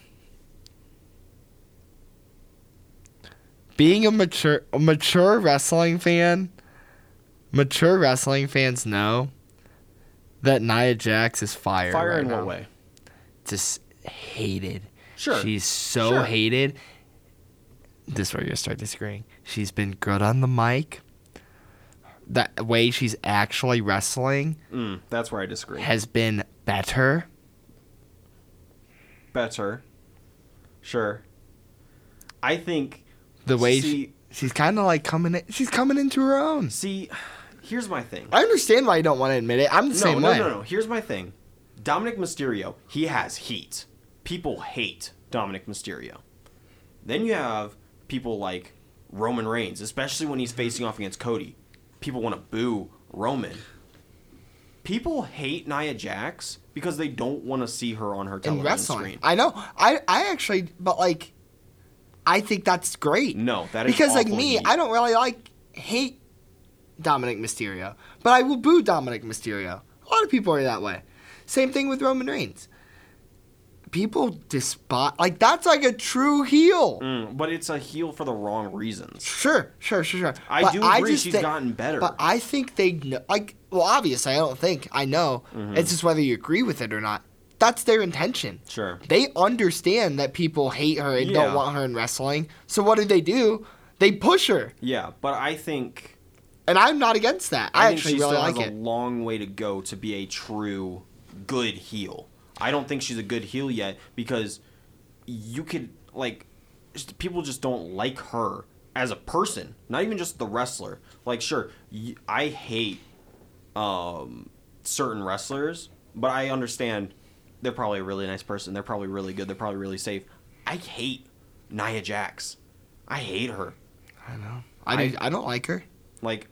Speaker 4: Being a mature, a mature wrestling fan, mature wrestling fans know that Nia Jax is fire.
Speaker 1: Fire
Speaker 4: right
Speaker 1: in
Speaker 4: now
Speaker 1: what way?
Speaker 4: just hated.
Speaker 1: Sure.
Speaker 4: She's so
Speaker 1: Sure.
Speaker 4: hated. This is where you're start disagreeing. She's been good on the mic. That way she's actually wrestling
Speaker 1: Mm, that's where I disagree.
Speaker 4: has been better.
Speaker 1: Better. Sure. I think.
Speaker 4: The way
Speaker 1: See-
Speaker 4: she, she's kind of like coming in, she's coming into her own.
Speaker 1: See, here's my thing.
Speaker 4: I understand why you don't want to admit it. I'm the
Speaker 1: no,
Speaker 4: same
Speaker 1: no,
Speaker 4: way.
Speaker 1: no, no. No. Here's my thing. Dominik Mysterio, he has heat. People hate Dominik Mysterio. Then you have people like Roman Reigns, especially when he's facing off against Cody. People want to boo Roman. People hate Nia Jax because they don't want to see her on her television screen.
Speaker 4: I know. I I actually, but like, I think that's great.
Speaker 1: No, that is
Speaker 4: because like me,
Speaker 1: heat.
Speaker 4: I don't really like hate Dominik Mysterio, but I will boo Dominik Mysterio. A lot of people are that way. Same thing with Roman Reigns. People despise like that's like a true heel.
Speaker 1: Mm, but it's a heel for the wrong reasons.
Speaker 4: Sure, sure, sure, sure.
Speaker 1: I
Speaker 4: But
Speaker 1: do agree
Speaker 4: just
Speaker 1: she's gotten better.
Speaker 4: But I think they know, like. Well, obviously, I don't think I know.
Speaker 1: Mm-hmm.
Speaker 4: It's just whether you agree with it or not. That's their intention.
Speaker 1: Sure.
Speaker 4: They understand that people hate her and
Speaker 1: Yeah.
Speaker 4: don't want her in wrestling. So what do they do? They push her,
Speaker 1: Yeah, but I think
Speaker 4: and I'm not against that.
Speaker 1: I,
Speaker 4: I,
Speaker 1: think
Speaker 4: actually
Speaker 1: she
Speaker 4: really
Speaker 1: still
Speaker 4: like
Speaker 1: has
Speaker 4: it.
Speaker 1: a long way to go to be a true good heel. I don't think she's a good heel yet because you could like people just don't like her as a person, not even just the wrestler. Like, sure, I hate um, certain wrestlers, but I understand they're probably a really nice person. They're probably really good. They're probably really safe. I hate Nia Jax. I hate her.
Speaker 4: I know. I, do, I don't like her,
Speaker 1: Like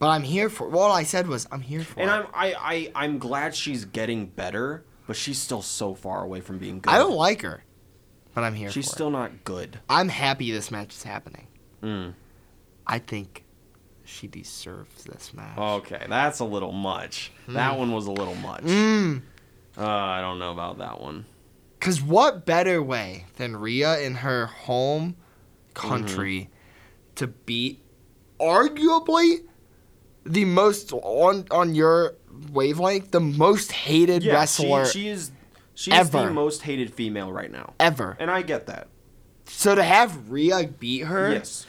Speaker 4: but I'm here for. What all I said was I'm here for.
Speaker 1: And
Speaker 4: it.
Speaker 1: I'm I, I I'm glad she's getting better, but she's still so far away from being good.
Speaker 4: I don't like her, but I'm here. For She's
Speaker 1: still
Speaker 4: It.
Speaker 1: not good.
Speaker 4: I'm happy this match is happening.
Speaker 1: Mm.
Speaker 4: I think she deserves this match.
Speaker 1: Okay, that's a little much. That one was a little much.
Speaker 4: Mm.
Speaker 1: Uh, I don't know about that one.
Speaker 4: Cause what better way than Rhea in her home country
Speaker 1: Mm-hmm.
Speaker 4: to beat arguably the most on on your wavelength, the most hated
Speaker 1: Yeah,
Speaker 4: wrestler
Speaker 1: she, she is she is the most hated female right now,
Speaker 4: ever.
Speaker 1: and I get that.
Speaker 4: So to have Rhea beat her
Speaker 1: Yes.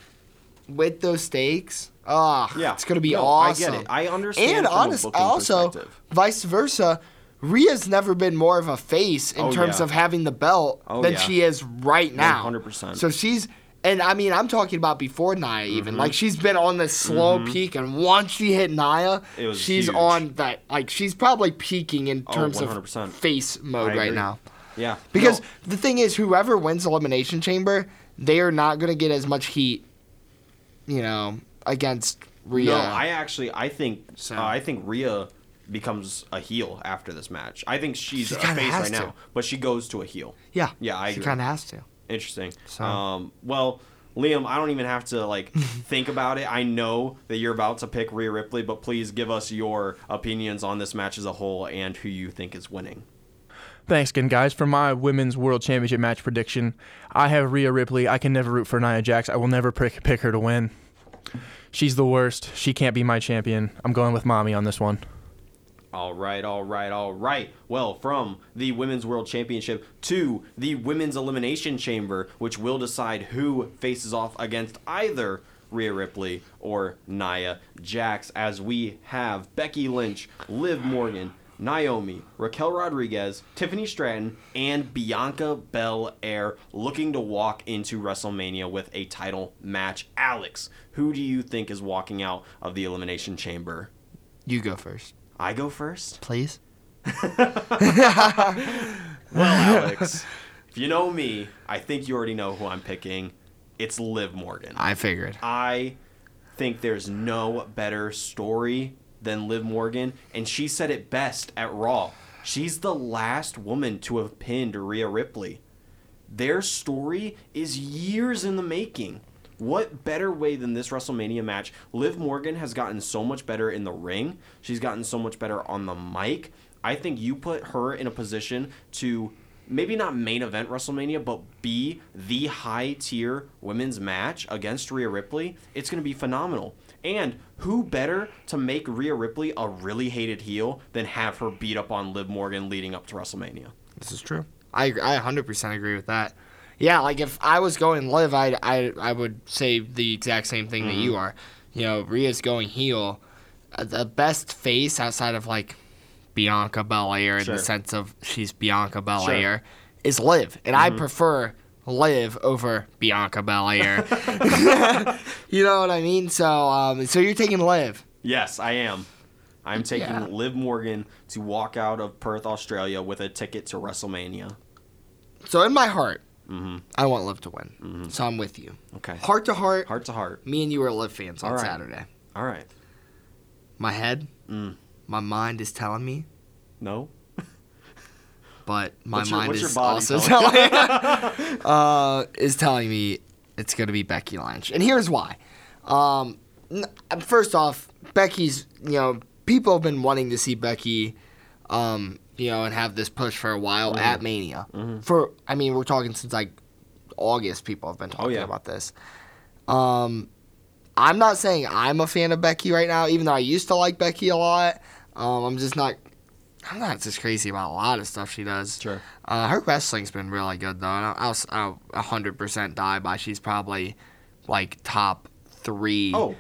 Speaker 4: with those stakes, ah,
Speaker 1: Yeah.
Speaker 4: it's gonna be
Speaker 1: No,
Speaker 4: awesome.
Speaker 1: I get it. I understand.
Speaker 4: and
Speaker 1: from
Speaker 4: honest, also vice versa. Rhea's never been more of a face in
Speaker 1: Oh,
Speaker 4: terms
Speaker 1: yeah.
Speaker 4: of having the belt
Speaker 1: Oh,
Speaker 4: than
Speaker 1: yeah.
Speaker 4: she is right now.
Speaker 1: 100%.
Speaker 4: So she's, and I mean, I'm talking about before Nia even.
Speaker 1: Mm-hmm.
Speaker 4: Like she's been on this slow peak, and once she hit Nia, she's
Speaker 1: huge.
Speaker 4: on that. Like she's probably peaking in
Speaker 1: Oh,
Speaker 4: terms
Speaker 1: 100%.
Speaker 4: of face mode right now.
Speaker 1: Yeah.
Speaker 4: Because
Speaker 1: No,
Speaker 4: the thing is, whoever wins Elimination Chamber, they are not going to get as much heat, you know, against Rhea.
Speaker 1: No, I actually I think
Speaker 4: So-
Speaker 1: uh, I think Rhea becomes a heel after this match. I think she's
Speaker 4: She
Speaker 1: a face right
Speaker 4: to.
Speaker 1: now, but she goes to a heel.
Speaker 4: yeah,
Speaker 1: Yeah, I
Speaker 4: she kind of has to.
Speaker 1: Interesting.
Speaker 4: So-
Speaker 1: Um, well, Liam, I don't even have to like think about it. I know that you're about to pick Rhea Ripley, but please give us your opinions on this match as a whole and who you think is winning.
Speaker 5: Thanks again, guys. For my women's world championship match prediction, I have Rhea Ripley. I can never root for Nia Jax. I will never pick, pick her to win. She's the worst. She can't be my champion. I'm going with mommy on this one.
Speaker 1: All right, all right, all right. Well, from the Women's World Championship to the Women's Elimination Chamber, which will decide who faces off against either Rhea Ripley or Nia Jax, as we have Becky Lynch, Liv Morgan, Naomi, Raquel Rodriguez, Tiffany Stratton, and Bianca Belair looking to walk into WrestleMania with a title match. Alex, who do you think is walking out of the Elimination Chamber?
Speaker 4: You go first,
Speaker 1: I go first?
Speaker 4: please.
Speaker 1: Well, Alex, if you know me, I think you already know who I'm picking. It's Liv Morgan.
Speaker 4: I figured.
Speaker 1: I think there's no better story than Liv Morgan, and she said it best at Raw. She's the last woman to have pinned Rhea Ripley. Their story is years in the making. What better way than this WrestleMania match? Liv Morgan has gotten so much better in the ring. She's gotten so much better on the mic. I think you put her in a position to maybe not main event WrestleMania, but be the high tier women's match against Rhea Ripley. It's going to be phenomenal. And who better to make Rhea Ripley a really hated heel than have her beat up on Liv Morgan leading up to WrestleMania?
Speaker 4: This is true. I I 100% agree with that. Yeah, like if I was going live, I I I would say the exact same thing that you are. You know, Rhea's going heel. Uh, The best face outside of like Bianca Belair in
Speaker 1: Sure.
Speaker 4: the sense of she's Bianca Belair is Liv, and I prefer Liv over Bianca Belair. you know what I mean? So um, so you're taking Liv.
Speaker 1: Yes, I am. I'm taking
Speaker 4: Yeah.
Speaker 1: Liv Morgan to walk out of Perth, Australia with a ticket to WrestleMania.
Speaker 4: So in my heart, I want Love to win. So I'm with you.
Speaker 1: Okay.
Speaker 4: Heart to heart,
Speaker 1: Heart to heart.
Speaker 4: me and you are Love fans on
Speaker 1: All right.
Speaker 4: Saturday.
Speaker 1: All right.
Speaker 4: My head,
Speaker 1: Mm.
Speaker 4: my mind is telling me,
Speaker 1: No?
Speaker 4: but my
Speaker 1: What's
Speaker 4: mind
Speaker 1: your
Speaker 4: is also
Speaker 1: telling
Speaker 4: uh, is telling me it's gonna be Becky Lynch, and here's why. Um, first off, Becky's you know people have been wanting to see Becky, um, you know, and have this push for a while
Speaker 1: Mm-hmm.
Speaker 4: at Mania. For I mean, we're talking since like August. People have been talking
Speaker 1: Oh, yeah.
Speaker 4: about this. Um, I'm not saying I'm a fan of Becky right now, even though I used to like Becky a lot. Um, I'm just not. I'm not just crazy about a lot of stuff she does.
Speaker 1: Sure.
Speaker 4: Uh, her wrestling's been really good though, and I'll, I'll, I'll 100% die by she's probably like top three
Speaker 1: Oh.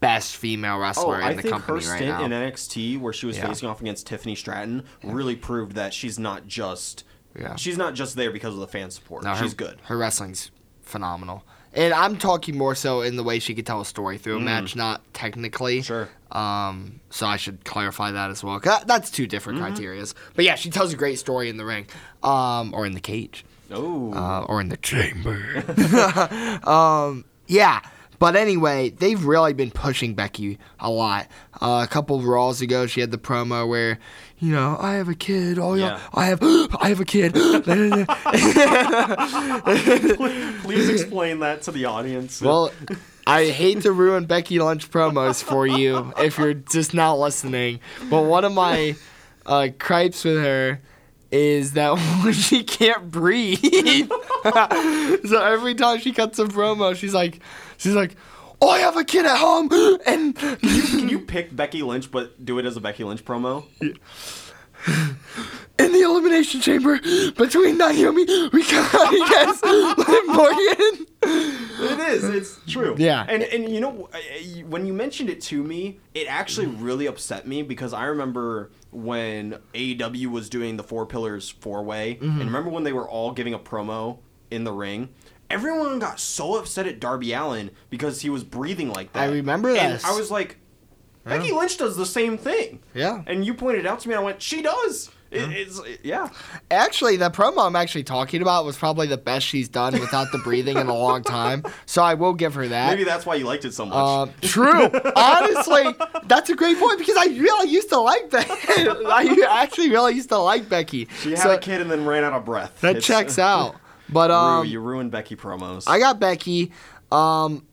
Speaker 4: Best female
Speaker 1: Oh,
Speaker 4: wrestler
Speaker 1: I
Speaker 4: in the
Speaker 1: think her
Speaker 4: company right
Speaker 1: stint
Speaker 4: now.
Speaker 1: in NXT, where she was
Speaker 4: Yeah.
Speaker 1: facing off against Tiffany Stratton, really proved that she's not just
Speaker 4: Yeah.
Speaker 1: she's not just there because of the fan support.
Speaker 4: No, her,
Speaker 1: she's good.
Speaker 4: Her wrestling's phenomenal. And I'm talking more so in the way she could tell a story through a match, not technically.
Speaker 1: Mm. Sure.
Speaker 4: Um, so I should clarify that as well. that- that's two different
Speaker 1: Mm-hmm.
Speaker 4: criterias. But yeah, she tells a great story in the ring, um, or in the cage.
Speaker 1: Oh,
Speaker 4: uh, or in the chamber. um, yeah. But anyway, they've really been pushing Becky a lot. Uh, a couple of Raws ago, she had the promo where, you know, I have a kid. Oh yeah,
Speaker 1: Yeah.
Speaker 4: I have, I have a kid.
Speaker 1: please explain that to the audience.
Speaker 4: well, I hate to ruin Becky Lynch promos for you if you're just not listening. But one of my uh, gripes with her is that she can't breathe. so every time she cuts a promo, she's like, she's like, "Oh, I have a kid at home," and
Speaker 1: can you pick Becky Lynch, but do it as a Becky Lynch promo?
Speaker 4: In the elimination chamber between Naomi, we got against Liv Morgan.
Speaker 1: It is. It's true.
Speaker 4: Yeah.
Speaker 1: And and you know when you mentioned it to me, it actually really upset me because I remember when AEW was doing the Four Pillars four way,
Speaker 4: Mm-hmm.
Speaker 1: and remember when they were all giving a promo in the ring. Everyone got so upset at Darby Allin because he was breathing like that.
Speaker 4: I remember this.
Speaker 1: I was like, Becky Lynch does the same thing.
Speaker 4: Yeah.
Speaker 1: And you pointed out to me, and I went, she does. It, it's yeah.
Speaker 4: Actually, the promo I'm actually talking about was probably the best she's done without the breathing in a long time. So I will give her that.
Speaker 1: Maybe that's why you liked it so much.
Speaker 4: Um, true. Honestly, that's a great point because I really used to like Becky. I actually really used to like Becky.
Speaker 1: she had
Speaker 4: so
Speaker 1: a kid and then ran out of breath.
Speaker 4: that
Speaker 1: It's-
Speaker 4: checks out. But
Speaker 1: Rue,
Speaker 4: um,
Speaker 1: you ruined Becky promos.
Speaker 4: I got Becky. Um,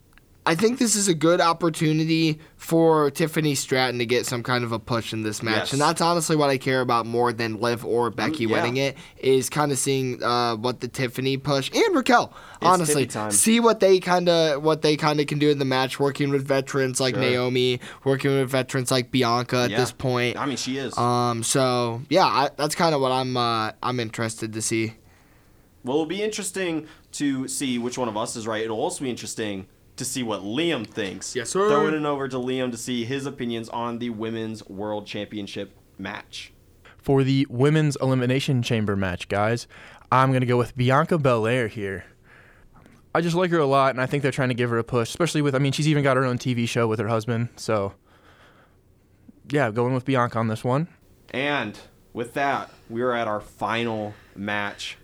Speaker 4: I think this is a good opportunity for Tiffany Stratton to get some kind of a push in this match,
Speaker 1: Yes.
Speaker 4: and that's honestly what I care about more than Liv or Becky
Speaker 1: Mm, yeah.
Speaker 4: winning it. Is kind of seeing uh, what the Tiffany push and Raquel, honestly,
Speaker 1: time.
Speaker 4: see what they kind of what they kind of can do in the match, working with veterans like
Speaker 1: Sure.
Speaker 4: Naomi, working with veterans like Bianca at
Speaker 1: Yeah.
Speaker 4: this point.
Speaker 1: I mean, she is.
Speaker 4: Um, so yeah, I, that's kind of what I'm uh, I'm interested to see.
Speaker 1: Well, it'll be interesting to see which one of us is right. It'll also be interesting to see what Liam thinks.
Speaker 4: Yes, sir.
Speaker 1: Throwing it over to Liam to see his opinions on the Women's World Championship match.
Speaker 5: For the women's elimination chamber match, guys, I'm going to go with Bianca Belair here. I just like her a lot, and I think they're trying to give her a push, especially with, I mean, she's even got her own TV show with her husband. So, yeah, going with Bianca on this one.
Speaker 1: And with that, we are at our final match.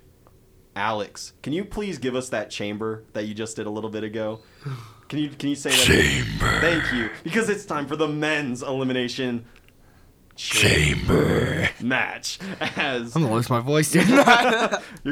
Speaker 1: Alex, can you please give us that chamber that you just did a little bit ago? Can you can you say that? Chamber. Thank you, because it's time for the men's elimination chamber match. As
Speaker 4: I'm gonna lose my voice, dude.
Speaker 1: you're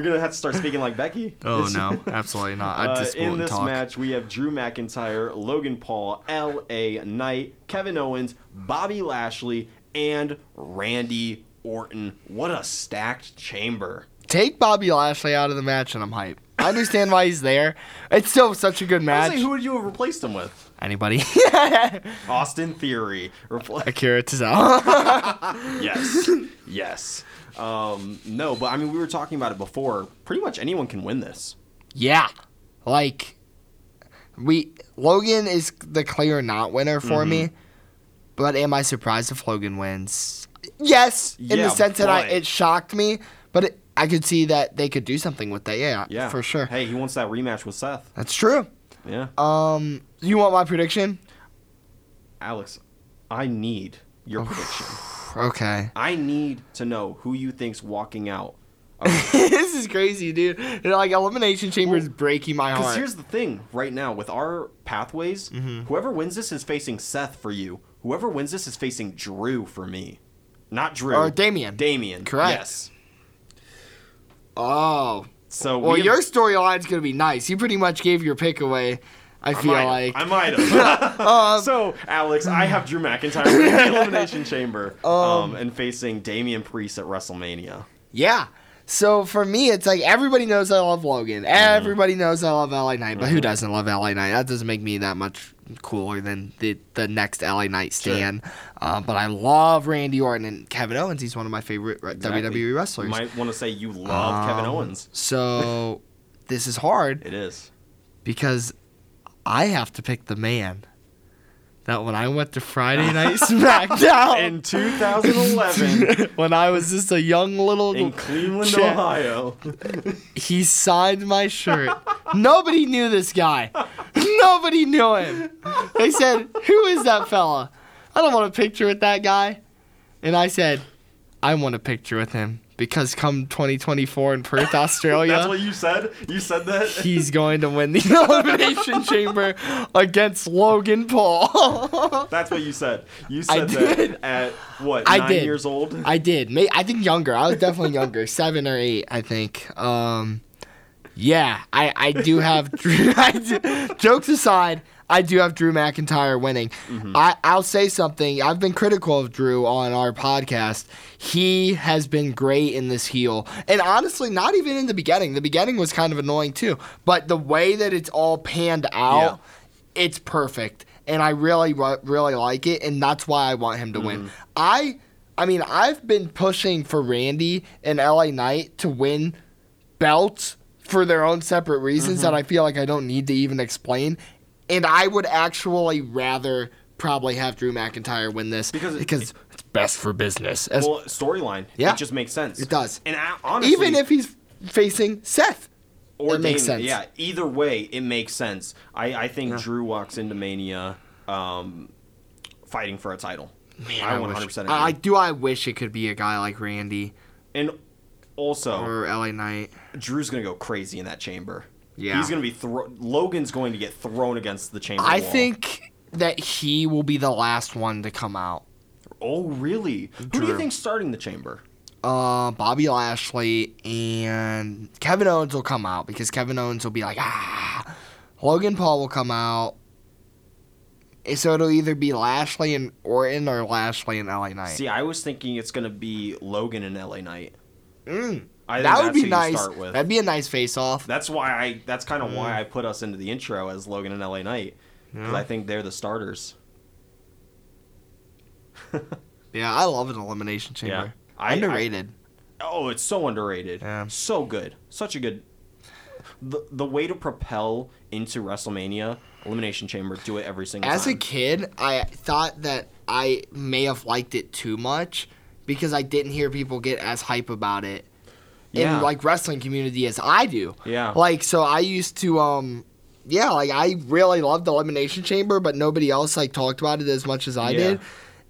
Speaker 1: gonna have to start speaking like Becky.
Speaker 4: oh no, absolutely not. I
Speaker 1: Uh, in this
Speaker 4: talk.
Speaker 1: match, we have Drew McIntyre, Logan Paul, L.A. Knight, Kevin Owens, Bobby Lashley, and Randy Orton. What a stacked chamber!
Speaker 4: Take Bobby Lashley out of the match, and I'm hyped. I understand why he's there. It's still such a good match.
Speaker 1: Honestly, who would you have replaced him with?
Speaker 4: Anybody?
Speaker 1: Austin Theory. Repl-
Speaker 4: Akira Tozawa.
Speaker 1: yes, yes. Um, no, but I mean, we were talking about it before. Pretty much anyone can win this.
Speaker 4: yeah, like we Logan is the clear not winner for
Speaker 1: Mm-hmm.
Speaker 4: me. But am I surprised if Logan wins? Yes, in
Speaker 1: Yeah,
Speaker 4: the sense that I, it shocked me, but it, I could see that they could do something with that. Yeah,
Speaker 1: Yeah,
Speaker 4: for sure.
Speaker 1: Hey, he wants that rematch with Seth.
Speaker 4: That's true.
Speaker 1: Yeah,
Speaker 4: Um, you want my prediction?
Speaker 1: Alex, I need your prediction.
Speaker 4: Okay.
Speaker 1: I need to know who you think's walking out.
Speaker 4: this is crazy, dude. They're like elimination chamber is breaking my heart.
Speaker 1: Because here's the thing, right now with our pathways,
Speaker 4: Mm-hmm.
Speaker 1: whoever wins this is facing Seth for you. Whoever wins this is facing Drew for me. Not Drew.
Speaker 4: Or Damian.
Speaker 1: Damian.
Speaker 4: Correct.
Speaker 1: Yes.
Speaker 4: Oh,
Speaker 1: So
Speaker 4: well,
Speaker 1: we
Speaker 4: your storyline's gonna be nice. You pretty much gave your pick away. I
Speaker 1: I
Speaker 4: feel
Speaker 1: might
Speaker 4: like.
Speaker 1: I might have. so, Alex, I have Drew McIntyre in the Elimination Chamber um, and facing Damian Priest at WrestleMania.
Speaker 4: yeah. So for me, it's like everybody knows I love Logan.
Speaker 1: Mm-hmm.
Speaker 4: Everybody knows I love LA Knight, but who doesn't love LA Knight? That doesn't make me that much cooler than the the next LA Knight stan. Uh, but I love Randy Orton and Kevin Owens. He's one of my favorite
Speaker 1: Exactly.
Speaker 4: WWE wrestlers.
Speaker 1: You might want to say you love Kevin
Speaker 4: Um,
Speaker 1: Owens.
Speaker 4: So this is hard.
Speaker 1: It is.
Speaker 4: because I have to pick the man that when I went to Friday Night SmackDown
Speaker 1: In 2011,
Speaker 4: when I was just a young little
Speaker 1: in Cleveland. Ohio.
Speaker 4: he signed my shirt. Nobody knew this guy. Nobody knew him. They said, "Who is that fella?" I don't want a picture with that guy. And I said, "I want a picture with him because come 2024 in Perth, Australia."
Speaker 1: That's what you said? You said that?
Speaker 4: He's going to win the Elimination Chamber against Logan Paul.
Speaker 1: That's what you said. You
Speaker 4: I
Speaker 1: said that
Speaker 4: did.
Speaker 1: at what,
Speaker 4: I
Speaker 1: nine
Speaker 4: did.
Speaker 1: years old?
Speaker 4: I did. May I think younger. I was definitely younger, seven or eight, I think. Um, yeah, I, I do have. I do, jokes aside, I do have Drew McIntyre winning. Mm-hmm. I I'll say something. I've been critical of Drew on our podcast. He has been great in this heel, and honestly, not even in the beginning. The beginning was kind of annoying too, but the way that it's all panned out, it's perfect, and I really really like it, and that's why I want him to win. Mm-hmm. I. I mean, I've been pushing for Randy and LA Knight to win belts for their own separate reasons mm-hmm. that I feel like I don't need to even explain. And I would actually rather probably have Drew McIntyre win this
Speaker 1: Because it-
Speaker 4: because it's best for business. As-
Speaker 1: Well, storyline.
Speaker 4: Yeah.
Speaker 1: It just makes sense.
Speaker 4: It does.
Speaker 1: And I, honestly,
Speaker 4: even if he's facing Seth.
Speaker 1: or
Speaker 4: it makes sense.
Speaker 1: Yeah, either way, it makes sense. I, I think Drew walks into Mania um, fighting for a title. Man, I
Speaker 4: wish-
Speaker 1: 100% agree.
Speaker 4: I, I do. I wish it could be a guy like Randy
Speaker 1: and also,
Speaker 4: or LA Knight.
Speaker 1: Drew's going to go crazy in that chamber.
Speaker 4: Yeah.
Speaker 1: He's going to be thro- Logan's going to get thrown against the chamber
Speaker 4: I
Speaker 1: wall.
Speaker 4: think that he will be the last one to come out.
Speaker 1: Oh, really? Who do you
Speaker 4: Drew.
Speaker 1: think's starting the chamber?
Speaker 4: uh, Bobby Lashley and Kevin Owens will come out because Kevin Owens will be like, ah. Logan Paul will come out. So it'll either be Lashley and Orton or Lashley and LA Knight.
Speaker 1: See, I was thinking it's gonna be Logan and LA Knight.
Speaker 4: Mm.
Speaker 1: I
Speaker 4: that would be nice.
Speaker 1: Start with.
Speaker 4: That'd be a nice face off.
Speaker 1: That's why I. That's kind of
Speaker 4: Mm.
Speaker 1: why I put us into the intro as Logan and LA Knight because I think they're the starters.
Speaker 4: Yeah, I love an elimination chamber.
Speaker 1: Yeah. I-
Speaker 4: Underrated.
Speaker 1: Oh, it's so underrated.
Speaker 4: Yeah.
Speaker 1: So good. Such a good. The, the way to propel into WrestleMania, Elimination Chamber, do it every single
Speaker 4: As a kid, I thought that I may have liked it too much because I didn't hear people get as hype about it
Speaker 1: Yeah.
Speaker 4: in like wrestling community as I do.
Speaker 1: Yeah.
Speaker 4: Like so I used to um yeah, like I really loved the elimination chamber, but nobody else like talked about it as much as I
Speaker 1: Yeah.
Speaker 4: did.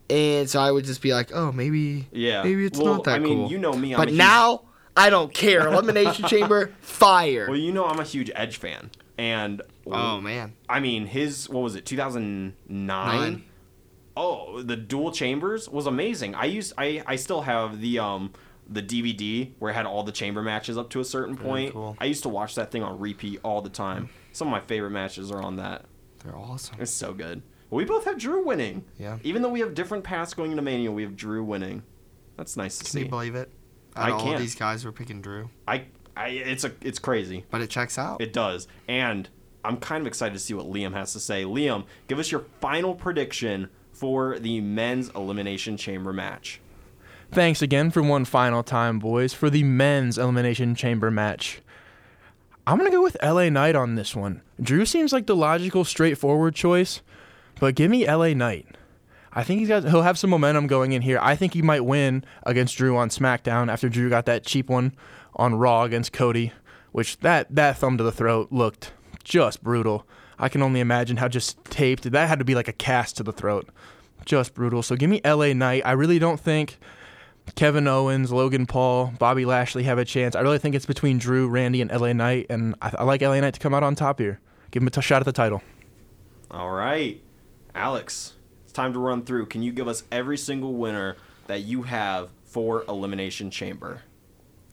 Speaker 4: And so I would just be like, "Oh, maybe
Speaker 1: Yeah.
Speaker 4: maybe it's
Speaker 1: Well,
Speaker 4: not that
Speaker 1: I mean,
Speaker 4: cool."
Speaker 1: you know me, I'm
Speaker 4: but
Speaker 1: huge-
Speaker 4: now I don't care. Elimination chamber, fire.
Speaker 1: Well, you know I'm a huge Edge fan, and
Speaker 4: oh man.
Speaker 1: I mean his what was it 2009? Oh, the dual chambers was amazing. I used I I still have the um the DVD where it had all the chamber matches up to a certain point.
Speaker 4: cool.
Speaker 1: I used to watch that thing on repeat all the time. Some of my favorite matches are on that.
Speaker 4: They're awesome.
Speaker 1: It's so good. We both have Drew winning.
Speaker 4: Yeah.
Speaker 1: Even though we have different paths going into Mania, we have Drew winning. That's nice to
Speaker 4: Can
Speaker 1: see.
Speaker 4: you believe it?
Speaker 1: I
Speaker 4: Out of all
Speaker 1: can't.
Speaker 4: these guys were picking Drew.
Speaker 1: I I it's a it's crazy.
Speaker 4: But it checks out.
Speaker 1: It does. And I'm kind of excited to see what Liam has to say. Liam, give us your final prediction for the men's elimination chamber match.
Speaker 5: Thanks again for one final time, boys, for the men's elimination chamber match. I'm gonna go with LA Knight on this one. Drew seems like the logical, straightforward choice, but give me LA Knight. I think he's got he'll have some momentum going in here. I think he might win against Drew on SmackDown after Drew got that cheap one on Raw against Cody, which that that thumb to the throat looked just brutal. I can only imagine how just taped that had to be like a cast to the throat. Just brutal. So give me LA Knight. I really don't think Kevin Owens, Logan Paul, Bobby Lashley have a chance. I really think it's between Drew, Randy, and LA Knight, and I, I like LA Knight to come out on top here. Give him a t- shot at the title.
Speaker 1: All right. Alex, it's time to run through. Can you give us every single winner that you have for Elimination Chamber?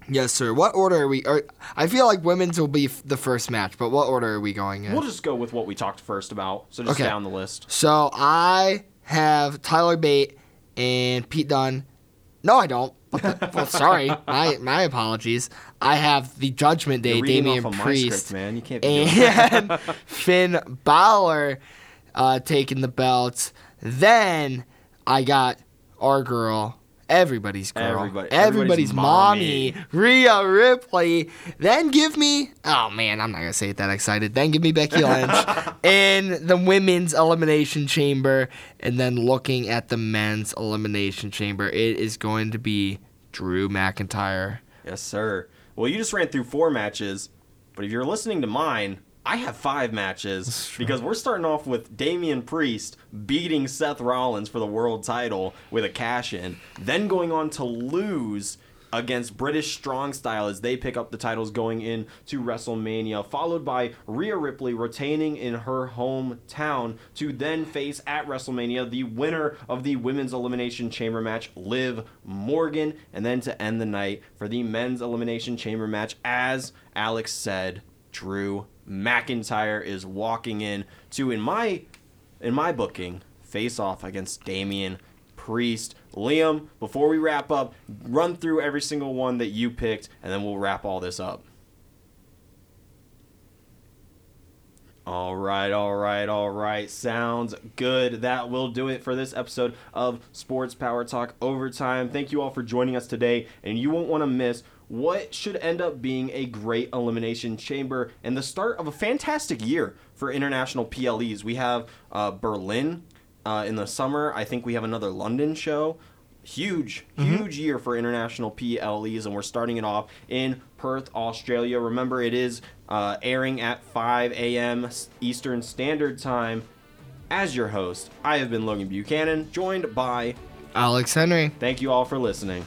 Speaker 4: Yes, sir. What order are we? Are, I feel like women's will be f- the first match, but what order are we going in?
Speaker 1: We'll just go with what we talked first about. So just
Speaker 4: Okay.
Speaker 1: down the list.
Speaker 4: so I have Tyler Bate and Pete Dunne. No, I don't. Well, sorry, my my apologies. I have the Judgment Day, Damian
Speaker 1: off
Speaker 4: Priest,
Speaker 1: script, man. You can't be
Speaker 4: and Finn Balor uh, taking the belts. Then I got our girl, everybody's girl,
Speaker 1: Everybody-
Speaker 4: everybody's,
Speaker 1: everybody's
Speaker 4: mommy,
Speaker 1: mommy.
Speaker 4: Rhea Ripley. Then give me, oh man, I'm not gonna say it that excited. Then give me Becky Lynch in the women's elimination chamber, and then looking at the men's elimination chamber, it is going to be Drew McIntyre.
Speaker 1: Yes, sir. Well, you just ran through four matches, but if you're listening to mine, I have five matches because we're starting off with Damian Priest beating Seth Rollins for the world title with a cash in, then going on to lose against British Strong Style as they pick up the titles going into WrestleMania, followed by Rhea Ripley retaining in her hometown to then face at WrestleMania the winner of the Women's Elimination Chamber match, Liv Morgan, and then to end the night for the Men's Elimination Chamber match, as Alex said, Drew McIntyre is walking in to, in my in my booking, face off against Damian Priest. Liam, before we wrap up, run through every single one that you picked, and then we'll wrap all this up. All right, all right, all right. Sounds good. That will do it for this episode of Sports Power Talk Overtime. Thank you all for joining us today, and you won't want to miss what should end up being a great elimination chamber and the start of a fantastic year for international PLEs. We have uh, Berlin uh, in the summer. I think we have another London show. Huge, huge year for international PLEs, and we're starting it off in Perth, Australia. Remember, it is uh, airing at 5 a.m. Eastern Standard Time. As your host, I have been Logan Buchanan, joined by.
Speaker 4: Alex Henry.
Speaker 1: Thank you all for listening.